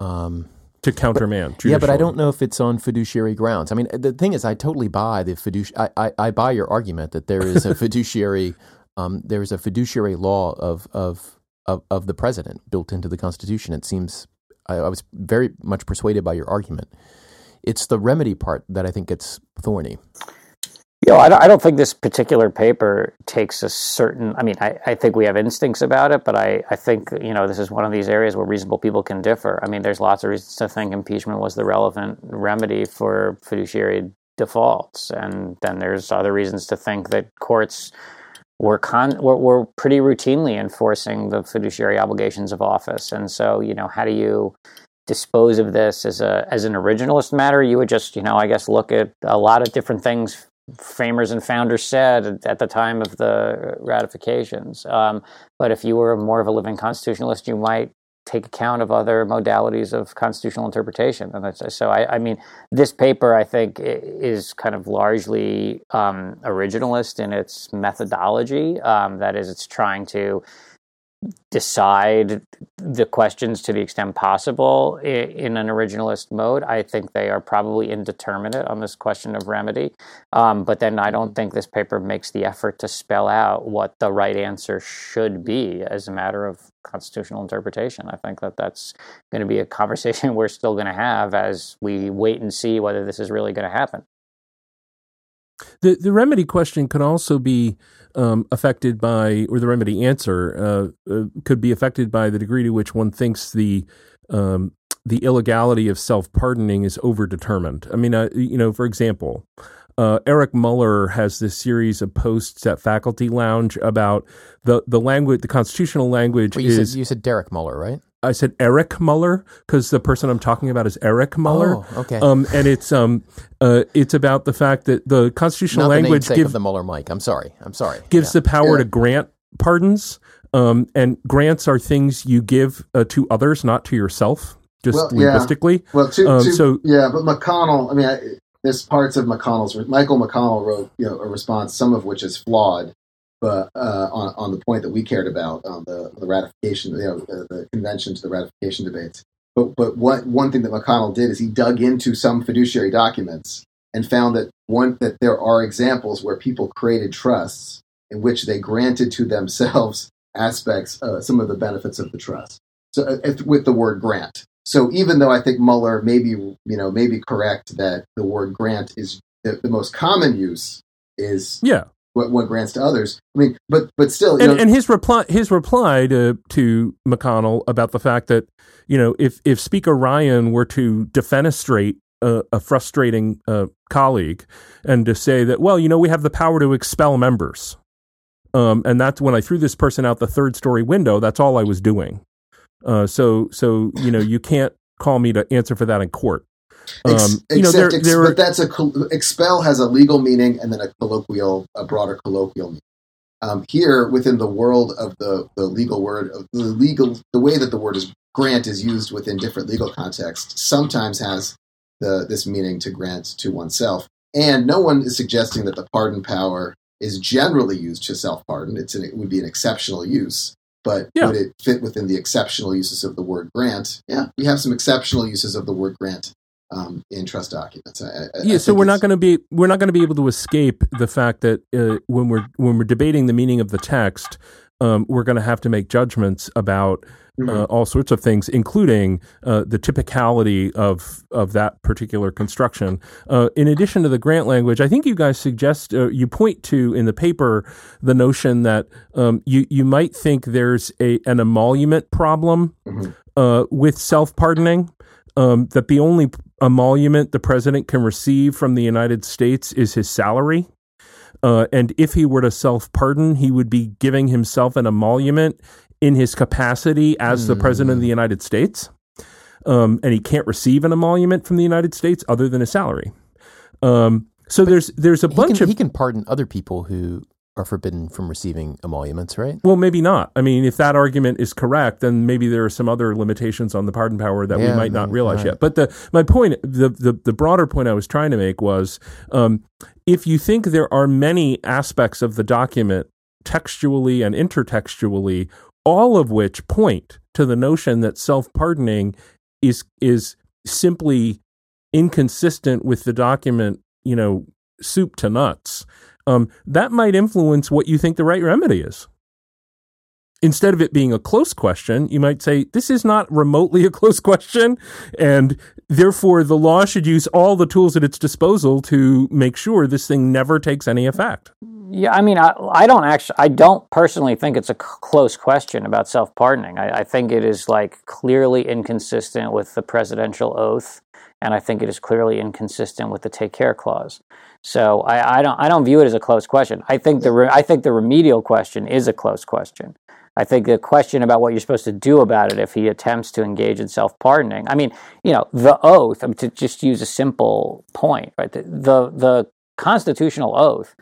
Um, to countermand. yeah, but I don't know if it's on fiduciary grounds. I mean, the thing is, I totally buy the fiduciary. I, I, I, buy your argument that there is a [LAUGHS] fiduciary, um, there is a fiduciary law of, of of of the president built into the Constitution. It seems I, I was very much persuaded by your argument. It's the remedy part that I think gets thorny. You know, I don't, I don't think this particular paper takes a certain. I mean, I, I think we have instincts about it, but I, I think you know this is one of these areas where reasonable people can differ. I mean, there's lots of reasons to think impeachment was the relevant remedy for fiduciary defaults, and then there's other reasons to think that courts were con were, were pretty routinely enforcing the fiduciary obligations of office. And so, you know, how do you dispose of this as a as an originalist matter? You would just, you know, I guess look at a lot of different things framers and founders said at the time of the ratifications. Um, but if you were more of a living constitutionalist, you might take account of other modalities of constitutional interpretation. And so, I, I, mean, this paper, I think, is kind of largely um, originalist in its methodology. Um, that is, it's trying to decide the questions to the extent possible in an originalist mode. I think they are probably indeterminate on this question of remedy. Um, but then I don't think this paper makes the effort to spell out what the right answer should be as a matter of constitutional interpretation. I think that that's going to be a conversation [LAUGHS] we're still going to have as we wait and see whether this is really going to happen. The the remedy question could also be um, affected by, or the remedy answer uh, uh, could be affected by the degree to which one thinks the um, the illegality of self pardoning is overdetermined. I mean, uh, you know, for example, uh, Eric Muller has this series of posts at Faculty Lounge about the the language, the constitutional language you is. Said, you said Derek Muller, right? I said Eric Muller because the person I'm talking about is Eric Muller. Oh, okay. Um, and it's um, uh, it's about the fact that the constitutional Not language the gives the Muller Mike. I'm sorry. I'm sorry. Gives yeah. the power Yeah. to grant pardons. Um, and grants are things you give uh, to others, not to yourself. Just Well, yeah. linguistically. Well, to, Um, to- so- yeah, but McConnell. I mean, I, there's parts of McConnell's. Michael McConnell wrote you know a response, some of which is flawed, but uh, on on the point that we cared about on the the ratification, you know, the, the the ratification debates. But but what one thing that McConnell did is he dug into some fiduciary documents and found that one that there are examples where people created trusts in which they granted to themselves aspects, uh, some of the benefits of the trust. So uh, if, with the word grant. So even though I think Muller may be, you know, may be correct that the word grant is the, the most common use is Yeah. What one grants to others. I mean, but but still, and, know, and his reply his reply to to McConnell about the fact that you know if if Speaker Ryan were to defenestrate a, a frustrating uh, colleague and to say that well you know we have the power to expel members, um, and that's when I threw this person out the third story window. That's all I was doing. Uh, so so you know you can't call me to answer for that in court. Um, ex- you know there except there but that's a expel has a legal meaning and then a colloquial, a broader colloquial meaning. Um, here, within the world of the, the legal word, of the legal, the way that the word is grant is used within different legal contexts, sometimes has the this meaning to grant to oneself. And no one is suggesting that the pardon power is generally used to self pardon. It's an, it would be an exceptional use. But Yeah. would it fit within the exceptional uses of the word grant? Yeah, we have some exceptional uses of the word grant um, in trust documents. I, I, yeah, I so we're not going to be we're not going to be able to escape the fact that uh, when we're when we're debating the meaning of the text, um, we're going to have to make judgments about uh, Mhm. all sorts of things, including uh, the typicality of of that particular construction. Uh, in addition to the grant language, I think you guys suggest uh, you point to in the paper the notion that um, you you might think there's a an emolument problem Mhm. uh, with self pardoning. Um, that the only emolument the president can receive from the United States is his salary. Uh, and if he were to self pardon, he would be giving himself an emolument in his capacity as the president of the United States. Um, and he can't receive an emolument from the United States other than his salary. Um, so there's there's a He bunch can, of he can pardon other people who are forbidden from receiving emoluments, right? well, maybe not. I mean, if that argument is correct, then maybe there are some other limitations on the pardon power that we Yeah, might not realize right. yet. But the my point, the, the the broader point I was trying to make was, um, if you think there are many aspects of the document, textually and intertextually, all of which point to the notion that self pardoning is is simply inconsistent with the document, you know, soup to nuts. Um, that might influence what you think the right remedy is. instead of it being a close question, you might say, this is not remotely a [LAUGHS] close question. And therefore, the law should use all the tools at its disposal to make sure this thing never takes any effect. Yeah, I mean, I, I don't actually, I don't personally think it's a c- close question about self pardoning. I, I think it is like clearly inconsistent with the presidential oath, and I think it is clearly inconsistent with the take care clause. So I, I don't, I don't view it as a close question. I think the, re, I think the remedial question is a close question. I think the question about what you're supposed to do about it if he attempts to engage in self pardoning. I mean, you know, the oath. I mean, to just use a simple point, right? The the, the constitutional oath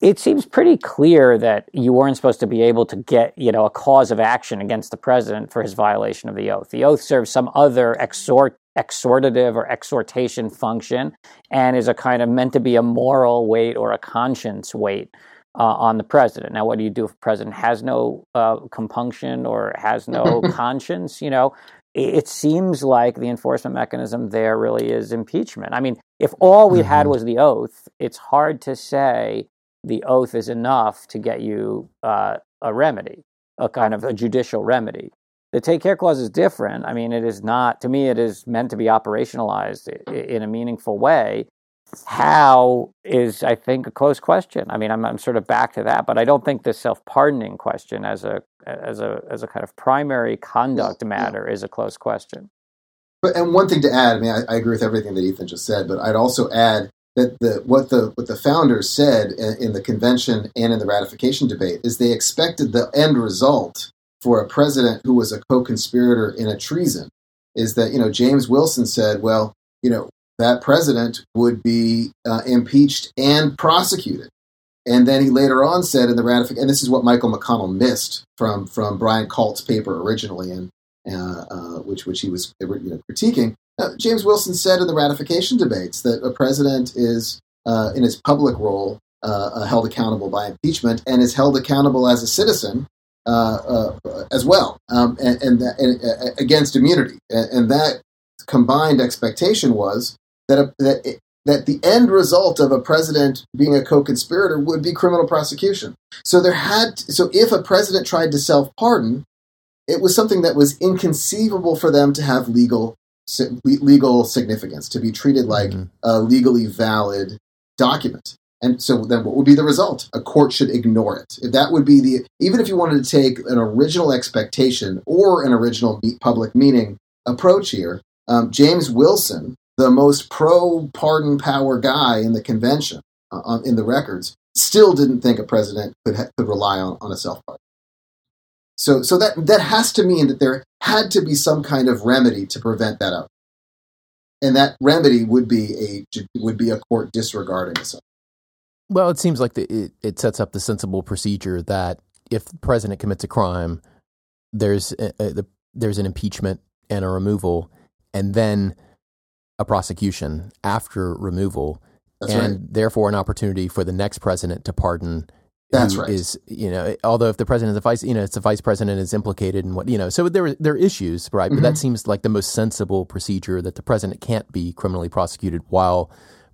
it seems pretty clear that you weren't supposed to be able to get, you know, a cause of action against the president for his violation of the oath. The oath serves some other exhort, exhortative or exhortation function and is a kind of meant to be a moral weight or a conscience weight uh, on the president. Now, what do you do if the president has no uh, compunction or has no [LAUGHS] conscience? You know, it seems like the enforcement mechanism there really is impeachment. I mean, if all we mm-hmm. had was the oath, it's hard to say the oath is enough to get you uh, a remedy, a kind of a judicial remedy. The take care clause is different. I mean, it is not, to me, it is meant to be operationalized in a meaningful way. How is, I think, a close question. I mean, I'm, I'm sort of back to that, but I don't think the self pardoning question as a, as, a, as a kind of primary conduct matter is a close question. But, and one thing to add, I mean, I, I agree with everything that Ethan just said, but I'd also add that the what the what the founders said in, in the convention and in the ratification debate is they expected the end result for a president who was a co-conspirator in a treason is that you know James Wilson said, well, you know that president would be uh, impeached and prosecuted. And then he later on said in the ratification, and this is what Michael McConnell missed from from Brian Kalt's paper originally, and uh, uh, which which he was you know, critiquing, uh, James Wilson said in the ratification debates that a president is, uh, in his public role, uh held accountable by impeachment and is held accountable as a citizen uh, uh, as well, um, and, and, that, and against immunity. And, that combined expectation was that a, that it, that the end result of a president being a co-conspirator would be criminal prosecution. So there had to, so if a president tried to self-pardon, it was something that was inconceivable for them to have legal legal significance, to be treated like mm-hmm. a legally valid document. And so then what would be the result? A court should ignore it. If that would be the, even if you wanted to take an original expectation or an original public meaning approach here, um, James Wilson, the most pro pardon power guy in the convention, uh, in the records, still didn't think a president could, ha- could rely on, on a self pardon. So, so that, that has to mean that there had to be some kind of remedy to prevent that out. And that remedy would be a would be a court disregarding it. Well, it seems like the, it, it sets up the sensible procedure that if the president commits a crime, there's a, a, the, there's an impeachment and a removal, and then a prosecution after removal, That's and right. therefore an opportunity for the next president to pardon that's right. Is you know, although if the president is a vice, you know, it's the vice president is implicated in what you know. So there there are issues, right? Mm-hmm. But that mm-hmm. seems like the most sensible procedure that the president can't be criminally prosecuted while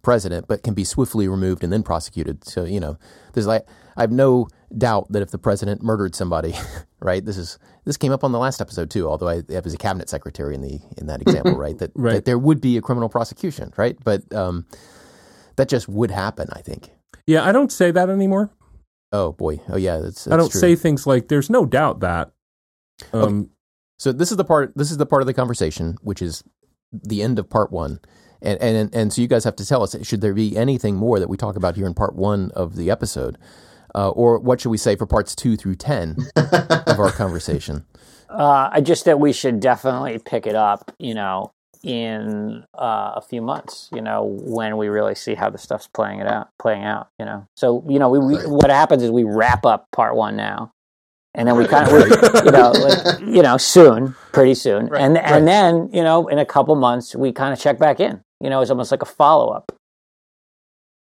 president, but can be swiftly removed and then prosecuted. So you know, there's like I have no doubt that if the president murdered somebody, [LAUGHS] right? This is this came up on the last episode too. Although I, I was a cabinet secretary in the in that example, [LAUGHS] right? That, right. that there would be a criminal prosecution, right? But um, that just would happen, I think. Yeah, I don't say that anymore. Oh boy. Oh yeah. That's, that's I don't true. say things like "There's no doubt that." Um, okay. So this is the part. This is the part of the conversation, which is the end of part one, and and and so you guys have to tell us: should there be anything more that we talk about here in part one of the episode, uh, or what should we say for parts two through ten [LAUGHS] of our conversation? Uh, just that we should definitely pick it up. You know, in uh, a few months, you know, when we really see how the stuff's playing it out, playing out, you know. So, you know, we, we what happens is we wrap up part one now, and then we kind of, you know, like, [LAUGHS] you know, soon, pretty soon, right. and and right. then you know, in a couple months, we kind of check back in. You know, it's almost like a follow up.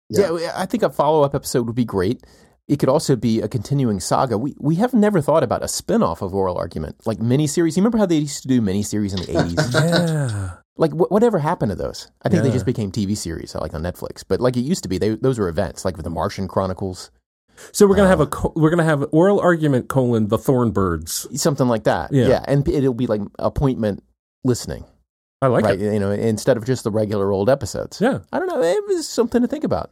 Yeah. yeah, I think a follow up episode would be great. It could also be a continuing saga. We we have never thought about a spin-off of Oral Argument, like miniseries. You remember how they used to do miniseries in the 80s? [LAUGHS] yeah. Like wh- whatever happened to those? I think yeah. they just became TV series, like on Netflix. But like it used to be, they, those were events, like with the Martian Chronicles. So we're gonna have Uh, a co- we're gonna have oral argument colon the Thornbirds. something like that. Yeah. and it'll be like appointment listening, I like right? it. You know, instead of just the regular old episodes. Yeah, I don't know. It was something to think about.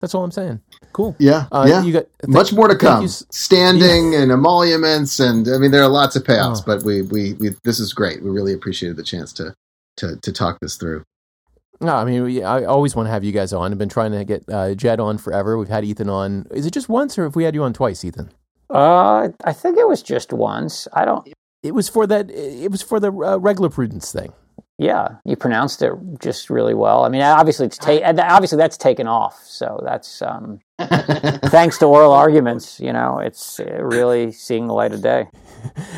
That's all I'm saying. cool. Yeah, Uh, yeah. You got Much more to come. you s- Standing and emoluments, and I mean, there are lots of payouts. Oh. But we, we, we, this is great. We really appreciated the chance to, to, to talk this through. No, I mean, we, I always want to have you guys on. I've been trying to get uh, Jed on forever. We've had Ethan on. Is it just once, or have we had you on twice, Ethan? Uh, I think it was just once. I don't. It was for that. It was for the uh, regular prudence thing. Yeah, you pronounced it just really well. I mean, obviously it's ta- obviously that's taken off. So that's um, [LAUGHS] thanks to oral arguments. You know, it's uh, really seeing the light of day.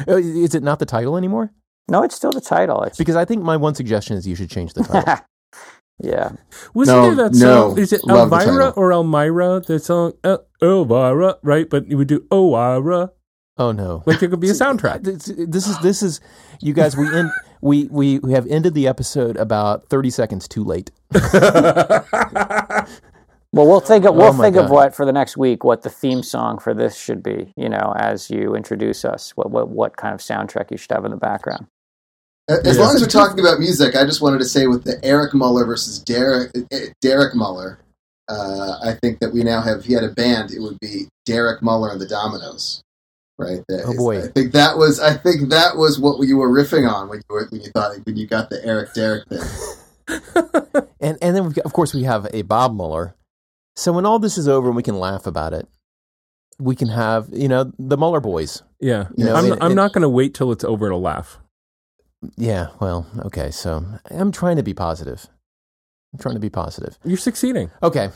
Uh, [LAUGHS] Is it not the title anymore? No, it's still the title. It's Because I think my one suggestion is you should change the title. [LAUGHS] yeah. Wasn't No, there that no. song? Is it Love Elvira or Elmira? The song uh, Elvira, right? But you would do Oira. oh no! Like it could be a soundtrack. This, this is this is you guys. We end, we we we have ended the episode about thirty seconds too late. [LAUGHS] Well, we'll think of we'll Oh my think of what for the next week what the theme song for this should be. You know, as you introduce us, what what what kind of soundtrack you should have in the background. As Yeah. long as we're talking about music, I just wanted to say with the Eric Muller versus Derek eh, Derek Muller, uh, I think that we now have. If he had a band, it would be Derek Muller and the Dominoes, right? That Oh, is- boy. I think that was. I think that was what you were riffing on when you were, when you thought when you got the Eric Derek thing. [LAUGHS] And and then we've got, of course we have a Bob Mueller. So when all this is over and we can laugh about it, we can have you know the Mueller boys. yeah, You know, I'm, it- I'm it- not going to wait till it's over to laugh. Yeah, well, okay. So I'm trying to be positive. I'm trying to be positive. You're succeeding. Okay,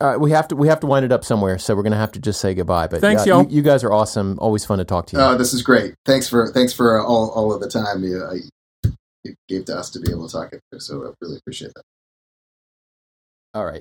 all right. We have to we have to wind it up somewhere, so we're gonna have to just say goodbye. But Thanks, yeah, y'all. You, you guys are awesome. Always fun to talk to you. Oh, this is great. Thanks for thanks for all all of the time you, uh, you gave to us to be able to talk it. So I really appreciate that. all right.